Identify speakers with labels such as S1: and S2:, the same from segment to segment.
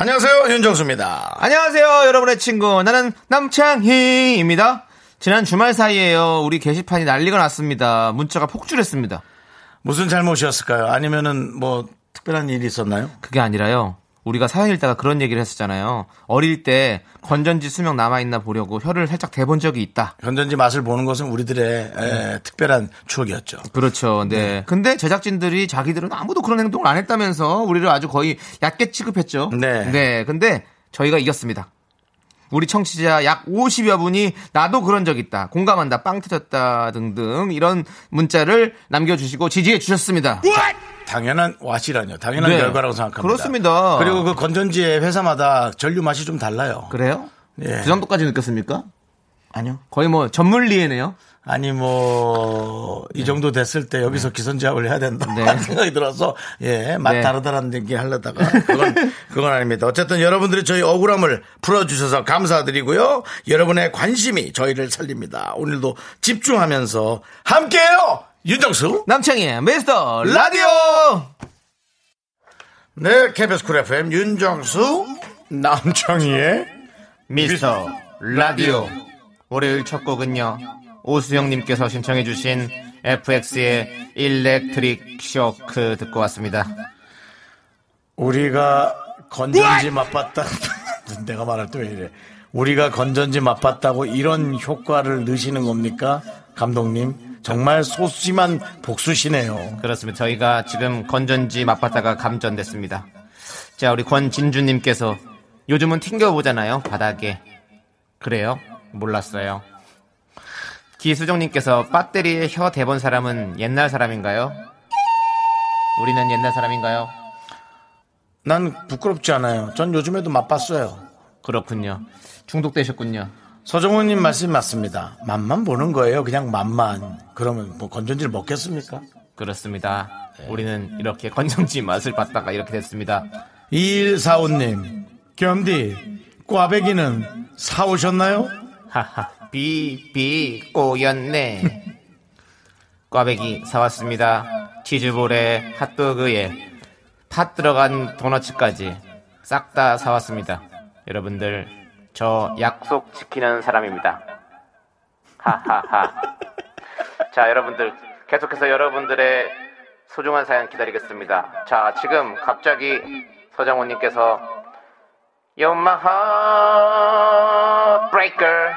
S1: 안녕하세요 윤정수입니다.
S2: 안녕하세요, 여러분의 친구. 나는 남창희입니다. 지난 주말 사이에요. 우리 게시판이 난리가 났습니다. 문자가 폭주했습니다.
S1: 무슨 잘못이었을까요? 아니면은 뭐 특별한 일이 있었나요?
S2: 그게 아니라요. 우리가 사연 읽다가 그런 얘기를 했었잖아요. 어릴 때 건전지 수명 남아있나 보려고 혀를 살짝 대본 적이 있다.
S1: 건전지 맛을 보는 것은 우리들의 에, 특별한 추억이었죠.
S2: 그렇죠. 네. 근데 제작진들이 자기들은 아무도 그런 행동을 안 했다면서 우리를 아주 거의 얕게 취급했죠.
S1: 네.
S2: 네. 근데 저희가 이겼습니다. 우리 청취자 약 50여 분이 나도 그런 적 있다. 공감한다. 빵 터졌다. 등등 이런 문자를 남겨주시고 지지해 주셨습니다.
S1: 당연한 와시라뇨. 당연한
S2: 네.
S1: 결과라고 생각합니다.
S2: 그렇습니다.
S1: 그리고 그 건전지의 회사마다 전류 맛이 좀 달라요.
S2: 그래요?
S1: 예.
S2: 그 정도까지 느꼈습니까?
S1: 아니요.
S2: 거의 뭐 전물리에네요.
S1: 아니 뭐 이 정도 됐을 때 여기서 기선제압을 해야 된다
S2: 네.
S1: 생각이 들어서 예맛
S2: 네.
S1: 다르다라는 얘기 하려다가 그건 그건 아닙니다. 어쨌든 여러분들이 저희 억울함을 풀어주셔서 감사드리고요. 여러분의 관심이 저희를 살립니다. 오늘도 집중하면서 함께해요. 윤정수
S2: 남창희의 미스터 라디오!
S1: 네 KBS 쿨 FM 윤정수 남창희의
S2: 미스터 라디오. 월요일 첫 곡은요. 오수영님께서 신청해주신 FX의 Electric Shock 듣고 왔습니다.
S1: 우리가 건전지 맛봤다. 내가 말할 때 왜 이래. 우리가 건전지 맛봤다고 이런 효과를 넣으시는 겁니까? 감독님. 정말 소심한 복수시네요.
S2: 그렇습니다. 저희가 지금 건전지 맛봤다가 감전됐습니다. 자, 우리 권진주님께서 요즘은 튕겨보잖아요. 바닥에. 그래요? 몰랐어요. 기수정님께서 배터리에 혀 대본 사람은 옛날 사람인가요? 우리는 옛날 사람인가요?
S1: 난 부끄럽지 않아요. 전 요즘에도 맛봤어요.
S2: 그렇군요. 중독되셨군요.
S1: 서정훈님 말씀 맞습니다. 맛만 보는 거예요. 그냥 맛만. 그러면 뭐 건전지를 먹겠습니까?
S2: 그렇습니다. 우리는 이렇게 건전지 맛을 봤다가 이렇게 됐습니다.
S1: 2145님. 겸디, 꽈배기는 사오셨나요?
S2: 하하, 비비 꼬였네. 꽈배기 사왔습니다. 치즈볼에 핫도그에 팥 들어간 도너츠까지 싹 다 사왔습니다. 여러분들, 저 약속 지키는 사람입니다. 하하하. 자, 여러분들, 계속해서 여러분들의 소중한 사연 기다리겠습니다. 자, 지금 갑자기 서정훈님께서 You're my heartbreaker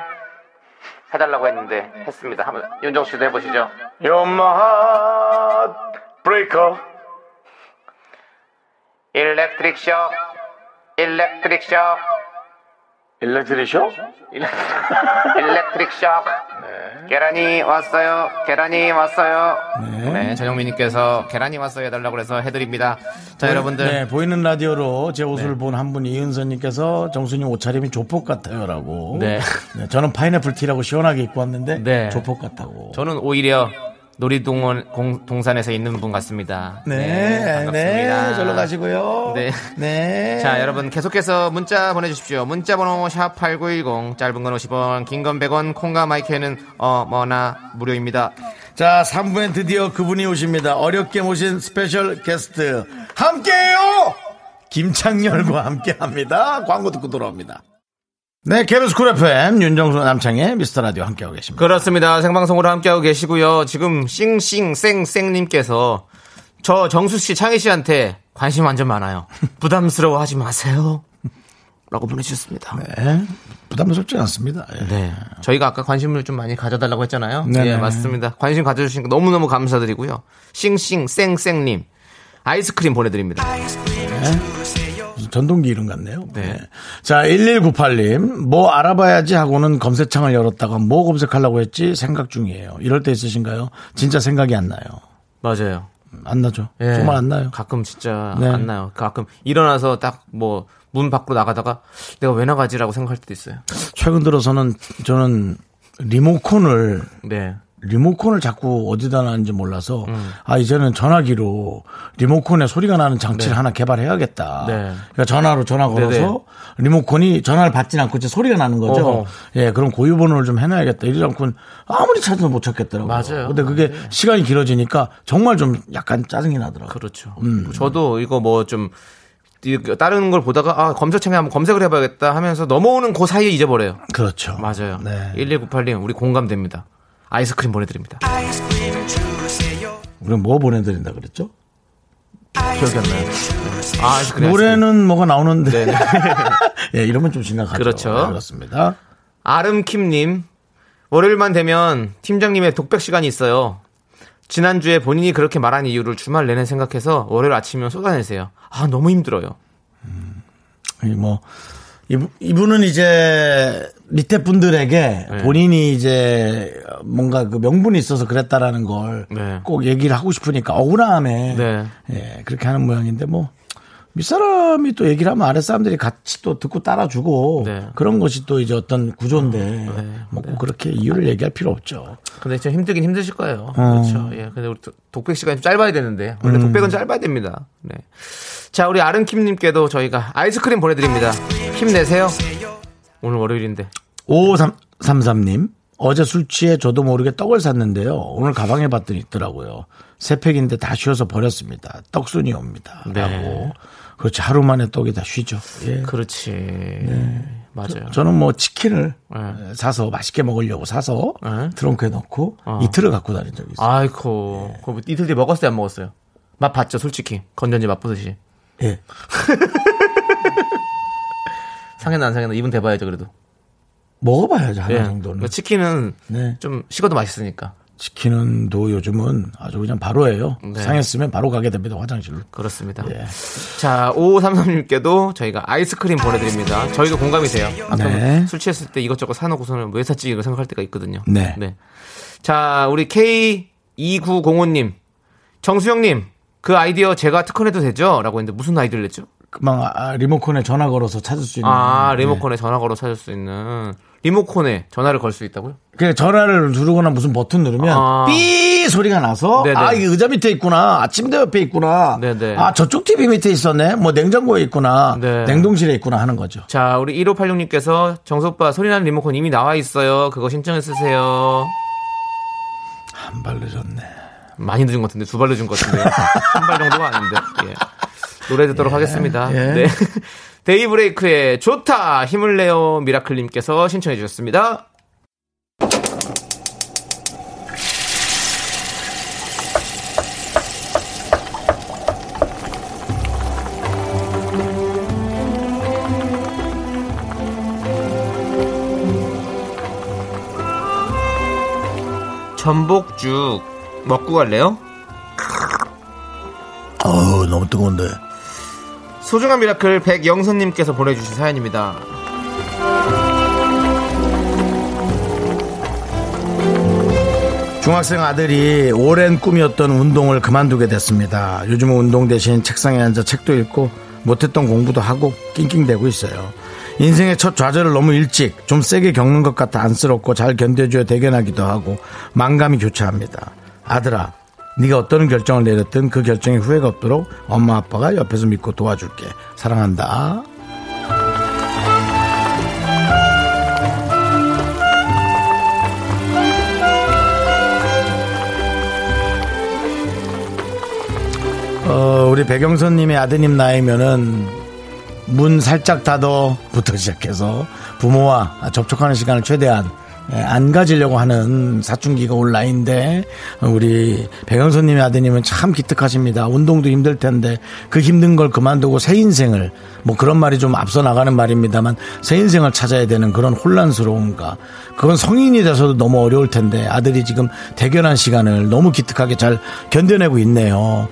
S2: 해달라고 했는데 했습니다. 한번 윤정 씨도 해보시죠.
S1: You're my heart breaker. electric shock,
S2: electric shock, electric shock? shock. 계란이 왔어요. 계란이 왔어요. 네, 전영민님께서 계란이 왔어요 해달라고 해서 해드립니다. 자, 여러분들.
S1: 네, 보이는 라디오로 제 옷을 본 한 분 이은서님께서 정수님 옷차림이 조폭 같아요라고.
S2: 네.
S1: 네, 저는 파인애플 티라고 시원하게 입고 왔는데
S2: 네.
S1: 조폭 같다고.
S2: 저는 오히려 놀이동원 공- 동산에서 있는 분 같습니다.
S1: 네, 네,
S2: 반갑습니다.
S1: 절로 가시고요.
S2: 네.
S1: 네.
S2: 자, 여러분 계속해서 문자 보내주십시오. 문자 번호 샵 8910, 짧은 건 50원, 긴 건 100원, 콩과 my K는 어머나 무료입니다.
S1: 자, 3부엔 드디어 그분이 오십니다. 어렵게 모신 스페셜 게스트 함께해요. 김창렬과 함께합니다. 광고 듣고 돌아옵니다. 네, KBS Cool FM 윤정수 남창희의 미스터 라디오 함께하고 계십니다.
S2: 그렇습니다. 생방송으로 함께하고 계시고요. 지금 싱싱쌩쌩님께서 저 정수 씨, 창희 씨한테 관심 완전 많아요. 부담스러워 하지 마세요. 라고 보내주셨습니다.
S1: 네, 부담스럽지 않습니다. 예.
S2: 네. 저희가 아까 관심을 좀 많이 가져달라고 했잖아요.
S1: 네네.
S2: 예, 맞습니다. 관심 가져주신 거 너무너무 감사드리고요. 싱싱쌩쌩님. 아이스크림 보내드립니다.
S1: 무슨 전동기 이름 같네요.
S2: 네.
S1: 네. 자, 1198님, 뭐 알아봐야지 하고는 검색창을 열었다가 뭐 검색하려고 했지 생각 중이에요. 이럴 때 있으신가요? 진짜 생각이 안 나요.
S2: 맞아요.
S1: 안 나죠.
S2: 예.
S1: 정말 안 나요.
S2: 가끔 진짜
S1: 네.
S2: 안 나요. 가끔 일어나서 딱 뭐 문 밖으로 나가다가 내가 왜 나가지라고 생각할 때도 있어요.
S1: 최근 들어서는 저는 리모컨을
S2: 네.
S1: 리모컨을 자꾸 어디다 놨는지 몰라서
S2: 음.
S1: 아 이제는 전화기로 리모컨에 소리가 나는 장치를
S2: 네.
S1: 하나 개발해야겠다.
S2: 네.
S1: 그러니까 전화로 전화 걸어서
S2: 네네.
S1: 리모컨이 전화를 받진 않고 이제 소리가 나는 거죠.
S2: 어허.
S1: 예, 그럼 고유 번호를 좀 해놔야겠다. 이러지 않고는 아무리 찾아도 못 찾겠더라고요.
S2: 맞아요.
S1: 근데 그게 시간이 길어지니까 정말 좀 약간 짜증이 나더라고요.
S2: 그렇죠.
S1: 음.
S2: 저도 이거 뭐좀 다른 걸 보다가 아 검색창에 한번 검색을 해봐야겠다 하면서 넘어오는 그 사이에 잊어버려요.
S1: 그렇죠.
S2: 맞아요.
S1: 네.
S2: 1198님 우리 공감됩니다. 아이스크림 보내드립니다.
S1: 우리 뭐 보내드린다 그랬죠?
S2: 기억이 안 나요. 아, 아이스크림.
S1: 노래는 뭐가 나오는데.
S2: 네네.
S1: 예, 이러면 좀 심각하죠.
S2: 그렇죠.
S1: 네, 그렇습니다.
S2: 아름킴님, 월요일만 되면 팀장님의 독백 시간이 있어요. 지난주에 본인이 그렇게 말한 이유를 주말 내내 생각해서 월요일 아침이면 쏟아내세요. 아, 너무 힘들어요.
S1: 이 뭐, 이분, 이분은 이제 밑에 분들에게
S2: 네.
S1: 본인이 이제 뭔가 그 명분이 있어서 그랬다라는 걸꼭
S2: 네.
S1: 얘기를 하고 싶으니까 억울함에
S2: 네.
S1: 예, 그렇게 하는 모양인데 뭐 윗사람이 또 얘기를 하면 아랫사람들이 같이 또 듣고 따라주고
S2: 네.
S1: 그런 것이 또 이제 어떤 구조인데 뭐꼭 그렇게 이유를 얘기할 필요 없죠.
S2: 근데 진짜 힘들긴 힘드실 거예요.
S1: 어.
S2: 그렇죠. 예. 근데 우리 도- 독백 시간이 좀 짧아야 되는데. 원래
S1: 음.
S2: 독백은 짧아야 됩니다. 네. 자, 우리 아름킴 님께도 저희가 아이스크림 보내 드립니다. 힘내세요. 오늘 월요일인데.
S1: 5533 님, 어제 술 취해 저도 모르게 떡을 샀는데요. 오늘 가방에 봤더니 있더라고요. 새 팩인데 다 쉬어서 버렸습니다. 떡순이 옵니다.
S2: 네.
S1: 라고. 그렇지. 하루 만에 떡이 다 쉬죠. 예.
S2: 그렇지. 맞아요.
S1: 저 는 뭐 치킨을
S2: 네.
S1: 사서 맛있게 먹으려고 사서
S2: 네.
S1: 트렁크에 넣고
S2: 어.
S1: 이틀을 갖고 다닌 적이 있어요.
S2: 아이코. 그거 이틀 뒤에 먹었어요, 안 먹었어요? 맛 봤죠, 솔직히. 건전지 맛보듯이.
S1: 예.
S2: 상했나 안 상했나 이분 대봐야죠, 그래도.
S1: 먹어봐야죠. 하나
S2: 예.
S1: 정도는.
S2: 그 치킨은
S1: 네.
S2: 좀 식어도 맛있으니까.
S1: 치킨은도 요즘은 아주 그냥 바로예요.
S2: 네.
S1: 상했으면 바로 가게 됩니다. 화장실로.
S2: 그렇습니다.
S1: 예.
S2: 자, 5533님께도 저희가 아이스크림 보내드립니다. 저희도 공감이 돼요. 가끔
S1: 네.
S2: 술 취했을 때 이것저것 사놓고서는 왜 샀지 이거 생각할 때가 있거든요.
S1: 네.
S2: 자, 우리 K2905님. 정수영님, 그 아이디어 제가 특허내도 되죠? 라고 했는데 무슨 아이디어를 냈죠?
S1: 그만 아, 리모컨에 전화 걸어서 찾을 수 있는.
S2: 아,
S1: 네.
S2: 리모컨에 전화 걸어 찾을 수 있는. 리모컨에 전화를 걸 수 있다고요?
S1: 그 전화를 누르거나 무슨 버튼 누르면
S2: 아.
S1: 삐 소리가 나서
S2: 네네.
S1: 아 이게 의자 밑에 있구나 아 침대 옆에 있구나
S2: 네네.
S1: 아 저쪽 TV 밑에 있었네 뭐 냉장고에 있구나
S2: 네.
S1: 냉동실에 있구나 하는 거죠
S2: 자, 우리 1586님께서 정수오빠 소리나는 리모컨 이미 나와 있어요. 그거 신청했으세요.
S1: 한 발 늦었네
S2: 많이 늦은 것 같은데 두 발 늦은 것 같은데 한 발 정도가 아닌데 예. 노래 듣도록 하겠습니다.
S1: 예.
S2: 네. 데이브레이크의 좋다 힘을 내요 미라클님께서 신청해 주셨습니다. 전복죽 먹고 갈래요?
S1: 어우 너무 뜨거운데
S2: 소중한 miracle 백영선님께서 보내주신 사연입니다.
S1: 중학생 아들이 오랜 꿈이었던 운동을 그만두게 됐습니다. 요즘은 운동 대신 책상에 앉아 책도 읽고 못했던 공부도 하고 낑낑대고 있어요. 인생의 첫 좌절을 너무 일찍 좀 세게 겪는 것 같아 안쓰럽고 잘 견뎌줘야 대견하기도 하고 만감이 교차합니다. 아들아 네가 어떤 결정을 내렸든 그 결정에 후회가 없도록 엄마 아빠가 옆에서 믿고 도와줄게. 사랑한다. 어, 우리 백영선님의 아드님 나이면은 문 살짝 닫어부터 시작해서 부모와 접촉하는 시간을 최대한 예, 안 가지려고 하는 사춘기가 올 나이인데 우리 백영선님의 아드님은 참 기특하십니다. 운동도 힘들 텐데 그 힘든 걸 그만두고 새 인생을 뭐 그런 말이 좀 앞서 나가는 말입니다만 새 인생을 찾아야 되는 그런 혼란스러움과 그건 성인이 돼서도 너무 어려울 텐데 아들이 지금 대견한 시간을 너무 기특하게 잘 견뎌내고 있네요.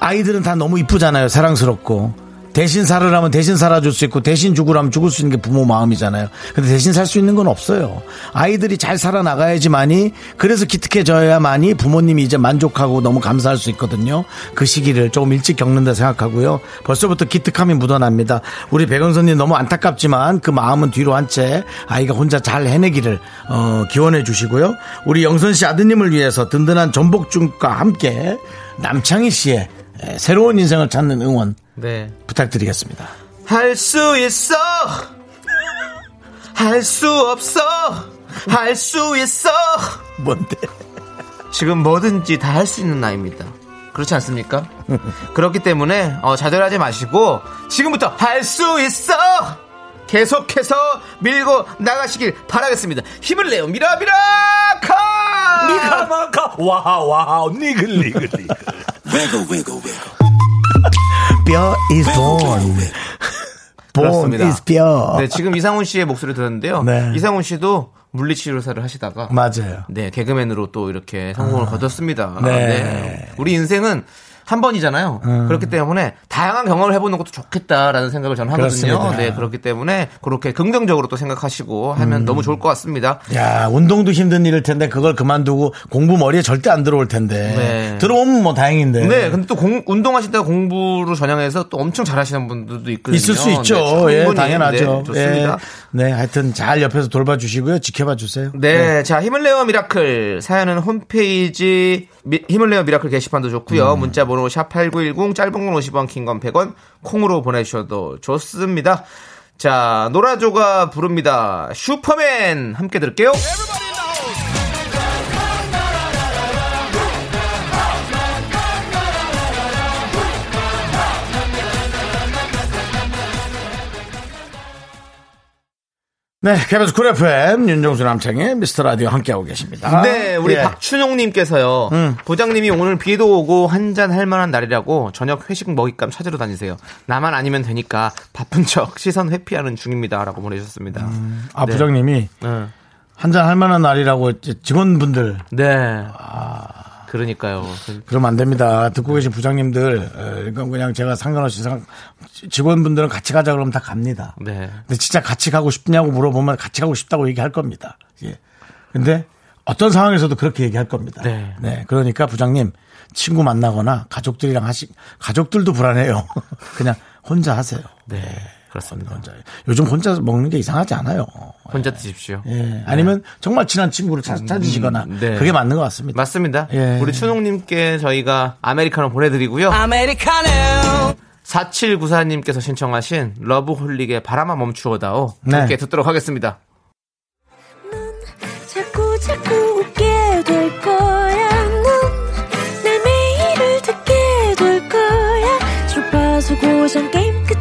S1: 아이들은 다 너무 이쁘잖아요. 사랑스럽고. 대신 살으라면 대신 살아줄 수 있고 대신 죽으라면 죽을 수 있는 게 부모 마음이잖아요. 근데 대신 살 수 있는 건 없어요. 아이들이 잘 살아나가야지만이 그래서 기특해져야만이 부모님이 이제 만족하고 너무 감사할 수 있거든요. 그 시기를 조금 일찍 겪는다 생각하고요. 벌써부터 기특함이 묻어납니다. 우리 백은선님 너무 안타깝지만 그 마음은 뒤로 한 채 아이가 혼자 잘 해내기를 어, 기원해 주시고요. 우리 영선 씨 아드님을 위해서 든든한 전복죽과 함께 남창희 씨의 에, 새로운 인생을 찾는 응원
S2: 네.
S1: 부탁드리겠습니다.
S2: 할 수 있어. 할 수 없어. 할 수 있어.
S1: 뭔데?
S2: 지금 뭐든지 다 할 수 있는 나이입니다. 그렇지 않습니까? 그렇기 때문에 어, 좌절하지 마시고 지금부터 할 수 있어. 계속해서 밀고 나가시길 바라겠습니다. 힘을 내요, 미라미라카!
S1: 미카마카 와와 니글니글 니글 뼈 is born born
S2: 그 렇습니다.
S1: is 뼈
S2: 네, 지금 이상훈 씨의 목소리 들었는데요.
S1: 네.
S2: 이상훈 씨도 물리치료사를 하시다가
S1: 맞아요
S2: 네, 개그맨으로 또 이렇게 성공을 거뒀습니다.
S1: 네.
S2: 우리 인생은 한 번이잖아요. 그렇기 때문에 다양한 경험을 해보는 것도 좋겠다라는 생각을 저는 하거든요.
S1: 그렇습니다.
S2: 네, 그렇기 때문에 그렇게 긍정적으로 또 생각하시고 하면 너무 좋을 것 같습니다.
S1: 야 운동도 힘든 일일 텐데 그걸 그만두고 공부 머리에 절대 안 들어올 텐데
S2: 네.
S1: 들어오면 뭐 다행인데
S2: 네, 근데 또 공- 운동하시다가 공부로 전향해서 또 엄청 잘하시는 분들도 있거든요.
S1: 있을 수 있죠
S2: 네,
S1: 예. 당연하죠
S2: 네, 좋습니다.
S1: 예. 네 하여튼 잘 옆에서 돌봐주시고요 지켜봐 주세요
S2: 네, 자 힘을 내어 miracle 사연은 홈페이지 미- 힘을 내어 miracle 게시판도 좋고요.
S1: 음.
S2: 문자 번호 샵8910 짧은 건 50원 긴 건 100원 콩으로 보내주셔도 좋습니다. 자 노라조가 부릅니다. 슈퍼맨 함께 들을게요.
S1: 네 KBS Cool FM 윤정수 남창희의 미스터 라디오 함께하고 계십니다
S2: 네, 우리
S1: 예.
S2: 박춘용님께서요.
S1: 음.
S2: 부장님이 오늘 비도 오고 한잔 할 만한 날이라고 저녁 회식 먹잇감 찾으러 다니세요. 나만 아니면 되니까 바쁜 척 시선 회피하는 중입니다라고 보내주셨습니다.
S1: 아
S2: 네.
S1: 부장님이
S2: 네.
S1: 한잔 할 만한 날이라고 직원분들
S2: 네. 그러니까요.
S1: 그러면 안 됩니다. 듣고 계신 부장님들, 에, 이건 그냥 제가 상관없이 상- 직원분들은 같이 가자 그러면 다 갑니다.
S2: 네.
S1: 근데 진짜 같이 가고 싶냐고 물어보면 같이 가고 싶다고 얘기할 겁니다. 예. 근데 어떤 상황에서도 그렇게 얘기할 겁니다.
S2: 네.
S1: 그러니까 부장님 친구 만나거나 가족들이랑 하시, 가족들도 불안해요. 그냥 혼자 하세요.
S2: 네. 그렇습니다.
S1: 혼자. 요즘 혼자 먹는 게 이상하지 않아요.
S2: 혼자 드십시오.
S1: 예. 아니면 정말 친한 친구를 찾, 찾으시거나
S2: 네.
S1: 그게 맞는 것 같습니다.
S2: 맞습니다.
S1: 예.
S2: 우리 추농님께 저희가 아메리카노 보내드리고요.
S3: 아메리카노
S2: 4794님께서 신청하신 러브홀릭의 바람아 멈추어다오.
S1: 네.
S2: 함께 듣도록 하겠습니다.
S4: 자꾸 자꾸 웃게 될 거야. 넌내 매일을 듣게 될 거야. 고정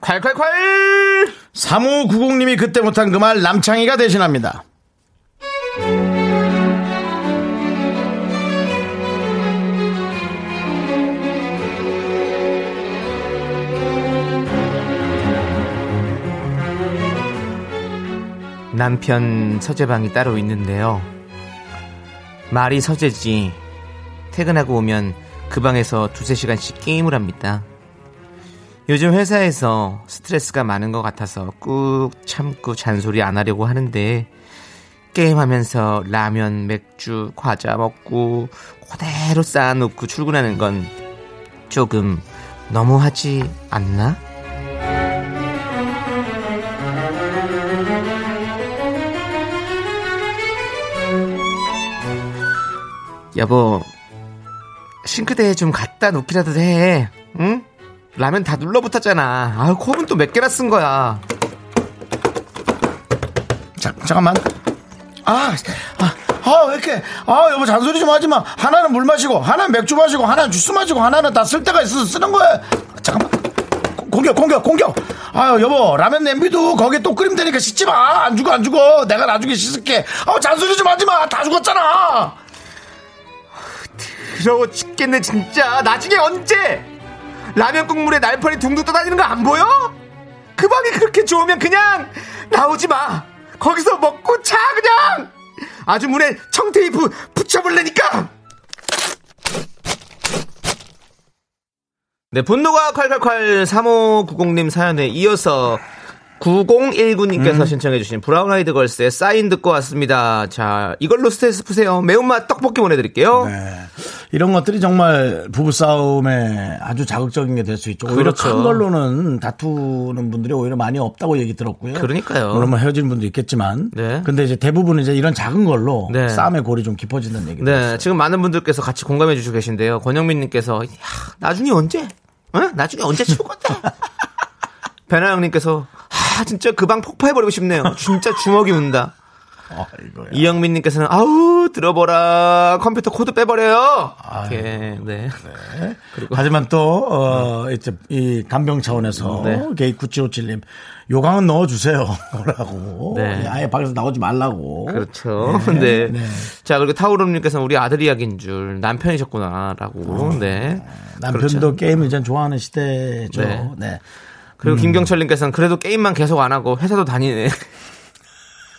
S2: 콸콸콸!
S1: 3590님이 그때 못한 그 말 남창희가 대신합니다.
S2: 남편 서재방이 따로 있는데요. 말이 서재지. 퇴근하고 오면 그 방에서 두세 시간씩 게임을 합니다. 요즘 회사에서 스트레스가 많은 것 같아서 꾹 참고 잔소리 안 하려고 하는데 게임하면서 라면, 맥주, 과자 먹고 그대로 쌓아놓고 출근하는 건 조금 너무하지 않나? 여보, 싱크대에 좀 갖다 놓기라도 해. 응? 라면 다 눌러붙었잖아. 아, 컵은 또 몇 개나 쓴 거야.
S1: 자, 잠깐만. 아, 아, 아, 왜 이렇게, 아, 여보, 잔소리 좀 하지 마. 하나는 물 마시고, 하나는 맥주 마시고, 하나는 주스 마시고, 하나는 다쓸 데가 있어서 쓰는 거야. 잠깐만. 고, 공격, 공격, 공격. 아유, 여보, 라면 냄비도 거기에 또 끓이면 되니까 씻지 마. 안 죽어, 안 죽어. 내가 나중에 씻을게. 아우, 잔소리 좀 하지 마. 다 죽었잖아.
S2: 더러워 죽겠네 진짜 나중에 언제 라면 국물에 날파리 둥둥 떠다니는 거 안 보여? 그 방이 그렇게 좋으면 그냥 나오지 마 거기서 먹고 자 그냥 아주 문에 청테이프 붙여볼래니까 네 분노가 콸콸콸 3590님 사연에 이어서 9019님께서 신청해주신 브라운 아이드 걸스의 사인 듣고 왔습니다. 자, 이걸로 스트레스 푸세요. 매운맛 떡볶이 보내드릴게요.
S1: 네. 이런 것들이 정말 부부싸움에 아주 자극적인 게 될 수 있죠. 오히려
S2: 그렇죠.
S1: 큰 걸로는 다투는 분들이 오히려 많이 없다고 얘기 들었고요.
S2: 그러니까요.
S1: 물론 뭐 헤어지는 분도 있겠지만.
S2: 네.
S1: 근데 이제 대부분 이제 이런 작은 걸로
S2: 네.
S1: 싸움의 골이 좀 깊어진다는 얘기를
S2: 네,
S1: 했어요.
S2: 지금 많은 분들께서 같이 공감해 주시고 계신데요. 권영민님께서, 야, 나중에 언제? 어? 나중에 언제 치울 건데? 배나영님께서, 아, 진짜 그 방 폭파해버리고 싶네요. 진짜 주먹이 운다.
S1: 아이고야.
S2: 이영민님께서는, 아우, 들어보라. 컴퓨터 코드 빼버려요. 이렇게, 네.
S1: 하지만 또, 어, 이제 이 간병 차원에서
S2: 네.
S1: 게이 9757님, 요강은 넣어주세요. 라고.
S2: 네.
S1: 아예 밖에서 나오지 말라고.
S2: 그렇죠. 네. 자, 그리고 타우름님께서는 우리 아들 이야기인 줄 남편이셨구나. 라고. 네.
S1: 남편도
S2: 그렇죠.
S1: 게임을 이제 좋아하는 시대죠.
S2: 네.
S1: 네.
S2: 그리고 김경철님께서는 그래도 게임만 계속 안 하고 회사도 다니네.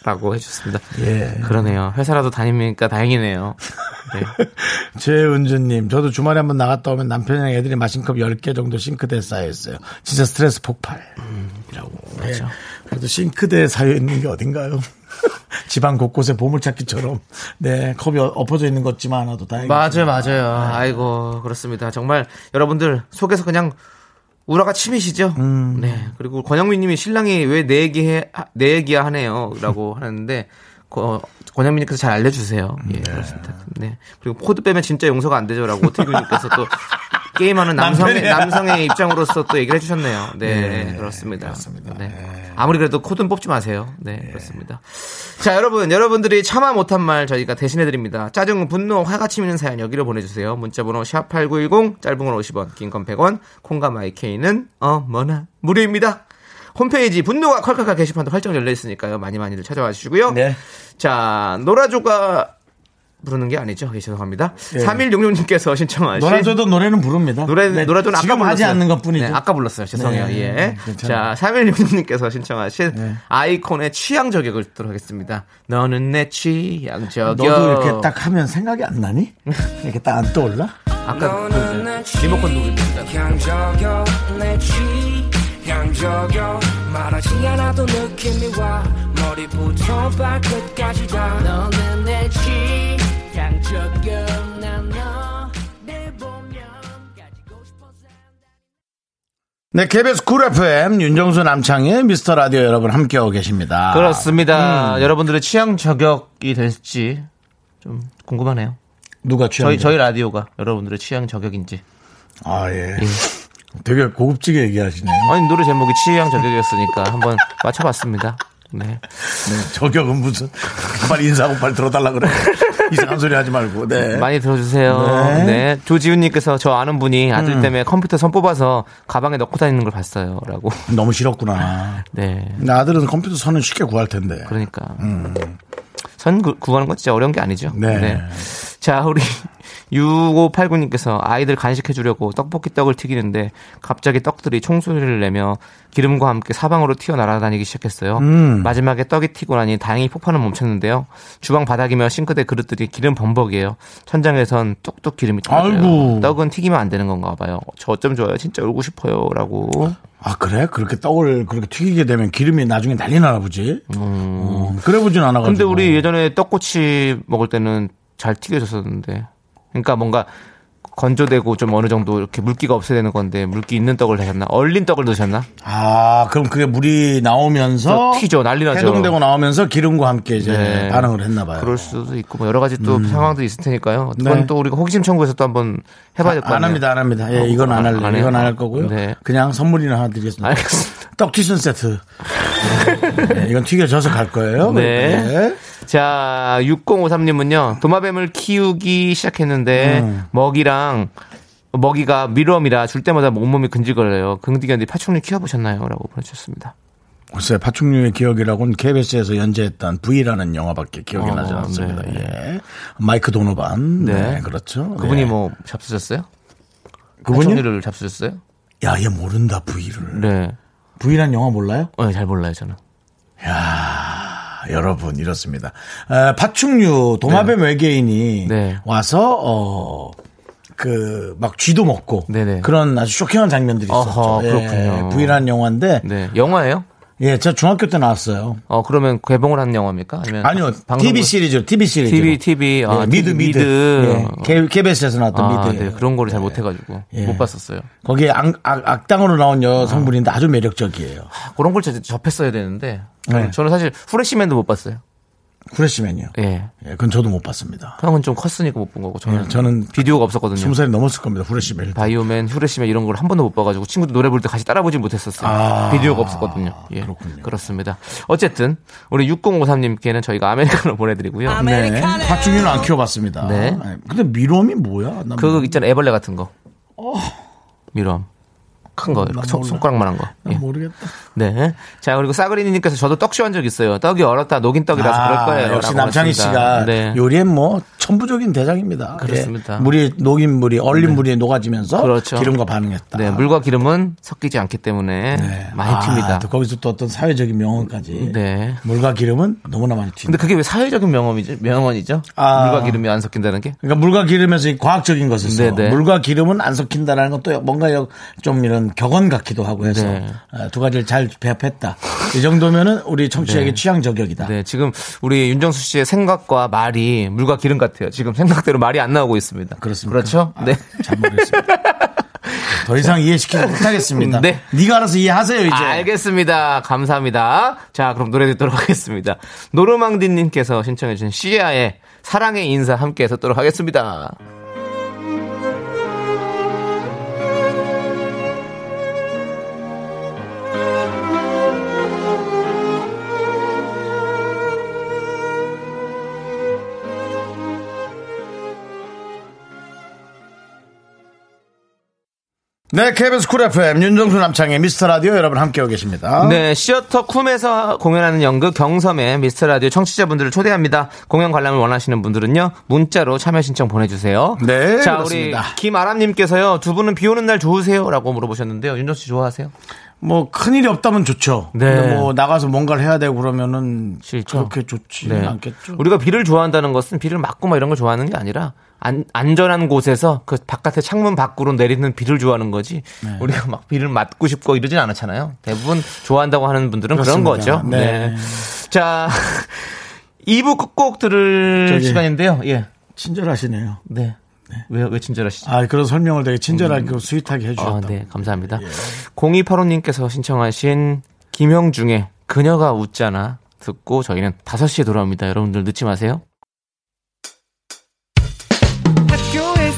S2: 라고 해주셨습니다.
S1: 예.
S2: 그러네요. 회사라도 다니니까 다행이네요. 네.
S1: 최은주님, 저도 주말에 한번 나갔다 오면 남편이랑 애들이 마신 컵 10개 정도 싱크대에 쌓여있어요. 진짜 스트레스 폭발. 이라고.
S2: 맞아.
S1: 예. 그래도 싱크대에 쌓여있는 게 어딘가요? 집안 곳곳에 보물찾기처럼. 네, 컵이 엎- 엎어져 있는 것 같지만 않아도 다행이죠.
S2: 맞아요, 맞아요. 아이고, 그렇습니다. 정말 여러분들 속에서 그냥 울화가 치미시죠? 네. 그리고 권영민 님이 신랑이 왜 내 얘기 해, 내 얘기야 하네요. 라고 하는데, 거- 권영민님께서 잘 알려주세요. 예, 그렇습니다. 네. 그리고 코드 빼면 진짜 용서가 안 되죠. 라고 오태규님께서 또 게임하는 남성의,
S1: 남편이야.
S2: 남성의 입장으로서 또 얘기를 해주셨네요. 네,
S1: 네,
S2: 그렇습니다.
S1: 그렇습니다.
S2: 네. 아무리 그래도 코드는 뽑지 마세요. 네, 그렇습니다. 자, 여러분, 여러분들이 차마 못한 말 저희가 대신해드립니다. 짜증, 분노, 화가 치미는 사연 여기로 보내주세요. 문자번호 샵8910, 짧은 건 50원, 긴 건 100원, 콩과 my K는, 어, 뭐나, 무료입니다. 홈페이지 분노가 컬컬컬 게시판도 활짝 열려 있으니까요. 많이 많이들 찾아와 주시고요.
S1: 네.
S2: 자, 노라조가 부르는 게 아니죠. 예, 죄송합니다.
S1: 예.
S2: 3166님께서 신청하신.
S1: 노라조도 노래는 부릅니다.
S2: 노래
S1: 네,
S2: 노래도 아까
S1: 지금
S2: 불렀어요.
S1: 하지 않는 것 뿐이죠.
S2: 네, 아까 불렀어요. 죄송해요.
S1: 네,
S2: 예.
S1: 괜찮아요.
S2: 자, 3166님께서 신청하신
S1: 네.
S2: 아이콘의 취향 저격을 듣도록 하겠습니다. 너는 내 취향 저격.
S1: 너도 이렇게 딱 하면 생각이 안 나니? 이렇게 딱 안 떠올라?
S2: 아까 그 리모컨
S3: 내 취향저격 말하지 않아도 느낌이 와 머리부터 발끝까지 다 너는 내 취향
S1: 네, KBS Cool FM 윤정수 남창희의 미스터 라디오 여러분 함께하고 계십니다.
S2: 그렇습니다.
S1: 음.
S2: 여러분들의 취향 저격이 될지 좀 궁금하네요.
S1: 누가 취향?
S2: 저희 저희 라디오가 여러분들의 취향 저격인지.
S1: 아 예. 되게 고급지게 얘기하시네요.
S2: 아니 노래 제목이 취향 저격이었으니까 한번 맞춰봤습니다. 네.
S1: 네, 저격은 무슨 빨리 인사하고 빨리 들어달라 그래. 이상한 소리 하지 말고. 네.
S2: 많이 들어주세요.
S1: 네.
S2: 네. 조지훈님께서 저 아는 분이 아들 때문에 컴퓨터 선 뽑아서 가방에 넣고 다니는 걸 봤어요. 라고.
S1: 너무 싫었구나.
S2: 네.
S1: 근데 아들은 컴퓨터 선은 쉽게 구할 텐데.
S2: 그러니까. 선 구- 구하는 건 진짜 어려운 게 아니죠.
S1: 네.
S2: 자, 우리 6589님께서 아이들 간식해 주려고 떡볶이 떡을 튀기는데 갑자기 떡들이 총소리를 내며 기름과 함께 사방으로 튀어 날아다니기 시작했어요.
S1: 음.
S2: 마지막에 떡이 튀고 나니 다행히 폭발은 멈췄는데요. 주방 바닥이며 싱크대 그릇들이 기름 범벅이에요. 천장에선 뚝뚝 기름이 떨어져요.
S1: 아이고.
S2: 떡은 튀기면 안 되는 건가 봐요. 저 어쩜 좋아요. 진짜 울고 싶어요. 라고.
S1: 아 그래? 그렇게 떡을 그렇게 튀기게 되면 기름이 나중에 난리 나나 보지. 음. 그래 보진 않아가지고.
S2: 근데 우리 예전에 떡꼬치 먹을 때는 잘 튀겨졌었는데. 그러니까 뭔가 건조되고 좀 어느 정도 이렇게 물기가 없어야 되는 건데 물기 있는 떡을 하셨나? 얼린 떡을 넣으셨나?
S1: 아 그럼 그게 물이 나오면서
S2: 또 튀죠. 난리 나죠.
S1: 해동되고 나오면서 기름과 함께 이제
S2: 네.
S1: 반응을 했나 봐요.
S2: 그럴 수도 있고 뭐 여러 가지 또 상황도 있을 테니까요. 그건
S1: 음. 네.
S2: 또 우리가 호기심 청구해서 또 한번 해봐야 될 것 같네요.
S1: 안 합니다, 안 합니다. 예, 이건
S2: 안안
S1: 할래요.
S2: 해요?
S1: 이건 안 할 거고요.
S2: 네.
S1: 그냥 선물이나 하나 드리겠습니다.
S2: 알겠습니다.
S1: 떡 튀순 세트. 네, 이건 튀겨져서 갈 거예요.
S2: 네. 자, 6053님은요, 도마뱀을 키우기 시작했는데,
S1: 음.
S2: 먹이랑 먹이가 미럼이라 줄 때마다 온몸이 근질거려요. 긍디견디 파충류 키워보셨나요? 라고 보내주셨습니다.
S1: 글쎄 파충류의 기억이라고는 KBS에서 연재했던 V라는 영화밖에 기억이
S2: 어,
S1: 나지 않습니다.
S2: 네.
S1: 예. 마이크 도노반. 네,
S2: 네.
S1: 그렇죠.
S2: 그분이
S1: 네.
S2: 뭐 잡수셨어요?
S1: 그분이
S2: 파충류를 잡수셨어요?
S1: 야, 얘 모른다 V를.
S2: 네.
S1: V란 영화 몰라요?
S2: 어, 잘 몰라요, 저는.
S1: 아, 여러분 이렇습니다. 에, 파충류 도마뱀 외계인이
S2: 네.
S1: 와서 어. 그, 막 쥐도 먹고.
S2: 네네.
S1: 그런 아주 쇼킹한 장면들이 있었죠.
S2: 어허, 그렇군요.
S1: 예, V라는 영화인데.
S2: 네. 영화예요?
S1: 예, 저 중학교 때 나왔어요.
S2: 어, 그러면 개봉을 한 영화입니까? 아니면
S1: 아니요, TV 시리즈, TV 시리즈.
S2: TV, TV, 아,
S1: 예, 미드, 미드.
S2: 미드.
S1: 예, KBS에서 나왔던
S2: 아,
S1: 미드.
S2: 네. 그런 거를 잘 못해가지고
S1: 예.
S2: 못 봤었어요.
S1: 거기에 악, 악, 악당으로 나온 여성분인데 아주 매력적이에요.
S2: 그런 걸 저- 접했어야 되는데
S1: 네.
S2: 저는 사실 후레쉬맨도 못 봤어요.
S1: 후레쉬맨이요.
S2: 예.
S1: 예, 그건 저도 못 봤습니다.
S2: 형은 좀 컸으니까 못 본 거고 저는
S1: 예, 저는
S2: 비디오가 없었거든요.
S1: 스무 살이 넘었을 겁니다. 후레쉬맨.
S2: 바이오맨, 후레쉬맨 이런 걸 한 번도 못 봐가지고 친구들 노래 부를 때 같이 따라 보지 못했었어요.
S1: 아,
S2: 비디오가 없었거든요. 예,
S1: 그렇군요.
S2: 그렇습니다. 어쨌든 우리 6053님께는 저희가 아메리카노 보내드리고요.
S1: 네. 파충류는 안 키워봤습니다.
S2: 네.
S1: 예, 근데 미롬이 뭐야? 난
S2: 그거 있잖아 요. 애벌레 같은 거. 미럼. 큰 거, 손-. 손가락만한 거. 예.
S1: 모르겠다.
S2: 네. 자, 그리고 싸그리님께서 저도 떡쇼 한적 있어요. 떡이 얼었다 녹인 떡이라서 그럴 거예요.
S1: 아, 역시 남창희. 씨가
S2: 네.
S1: 요리엔 뭐 천부적인 대장입니다.
S2: 그렇습니다.
S1: 예, 물이 녹인 물이 얼린 물이 녹아지면서
S2: 그렇죠.
S1: 기름과 반응했다.
S2: 네, 물과 기름은 섞이지 않기 때문에
S1: 네.
S2: 많이
S1: 아,
S2: 튑니다.
S1: 또 거기서 또 어떤 사회적인 명언까지.
S2: 네.
S1: 물과 기름은 너무나 많이 튑니다.
S2: 근데 그게 왜 사회적인 명언이죠? 명언이죠?
S1: 아.
S2: 물과 기름이 안 섞인다는 게?
S1: 그러니까 물과 기름에서 이 과학적인 것을 써.
S2: 네네.
S1: 물과 기름은 안 섞인다라는 것도 뭔가 여- 좀 이런 격언 같기도 하고 해서
S2: 네.
S1: 아, 두 가지를 잘 배합했다. 이 정도면은 우리 청취자에게 취향 저격이다.
S2: 네, 지금 우리 윤정수 씨의 생각과 말이 물과 기름 같아요. 지금 생각대로 말이 안 나오고 있습니다.
S1: 그렇습니까?
S2: 그렇죠?
S1: 아,
S2: 네.
S1: 잘 모르겠습니다. 더 이상 이해시키지 못하겠습니다.
S2: 네.
S1: 네가 알아서 이해하세요 이제.
S2: 알겠습니다. 감사합니다. 자, 그럼 노래 듣도록 하겠습니다. 노르망디 님께서 신청해 주신 시아의 사랑의 인사 함께 듣도록 하겠습니다.
S1: 네, KBS Cool FM 윤정수 남창희의 미스터 라디오 여러분 함께하고 계십니다.
S2: 네, 시어터 쿰에서 공연하는 연극 경섬의 미스터 라디오 청취자분들을 초대합니다. 공연 관람을 원하시는 분들은요, 문자로 참여 신청 보내주세요.
S1: 네,
S2: 자,
S1: 그렇습니다.
S2: 우리 김아람님께서요, 두 분은 비 오는 날 좋으세요? 라고 물어보셨는데요. 윤정수 씨 좋아하세요?
S1: 뭐 큰 일이 없다면 좋죠.
S2: 네.
S1: 뭐 나가서 뭔가를 해야 되고 그러면은
S2: 싫죠.
S1: 그렇게 좋지
S2: 네.
S1: 않겠죠.
S2: 우리가 비를 좋아한다는 것은 비를 맞고 막 이런 걸 좋아하는 게 아니라 안, 안전한 곳에서 그 바깥에 창문 밖으로 내리는 비를 좋아하는 거지
S1: 네.
S2: 우리가 막 비를 맞고 싶고 이러진 않잖아요. 대부분 좋아한다고 하는 분들은 그런
S1: 그렇습니다.
S2: 거죠.
S1: 네.
S2: 자, 2부 끝곡 들을 시간인데요. 예.
S1: 친절하시네요.
S2: 네. 왜, 왜 친절하시죠?
S1: 아, 그런 설명을 되게 친절하게 스윗하게 해주셨다.
S2: 아, 네, 감사합니다. 0285님께서 신청하신 김형중의 그녀가 웃잖아 듣고 저희는 5시에 돌아옵니다. 여러분들 늦지 마세요.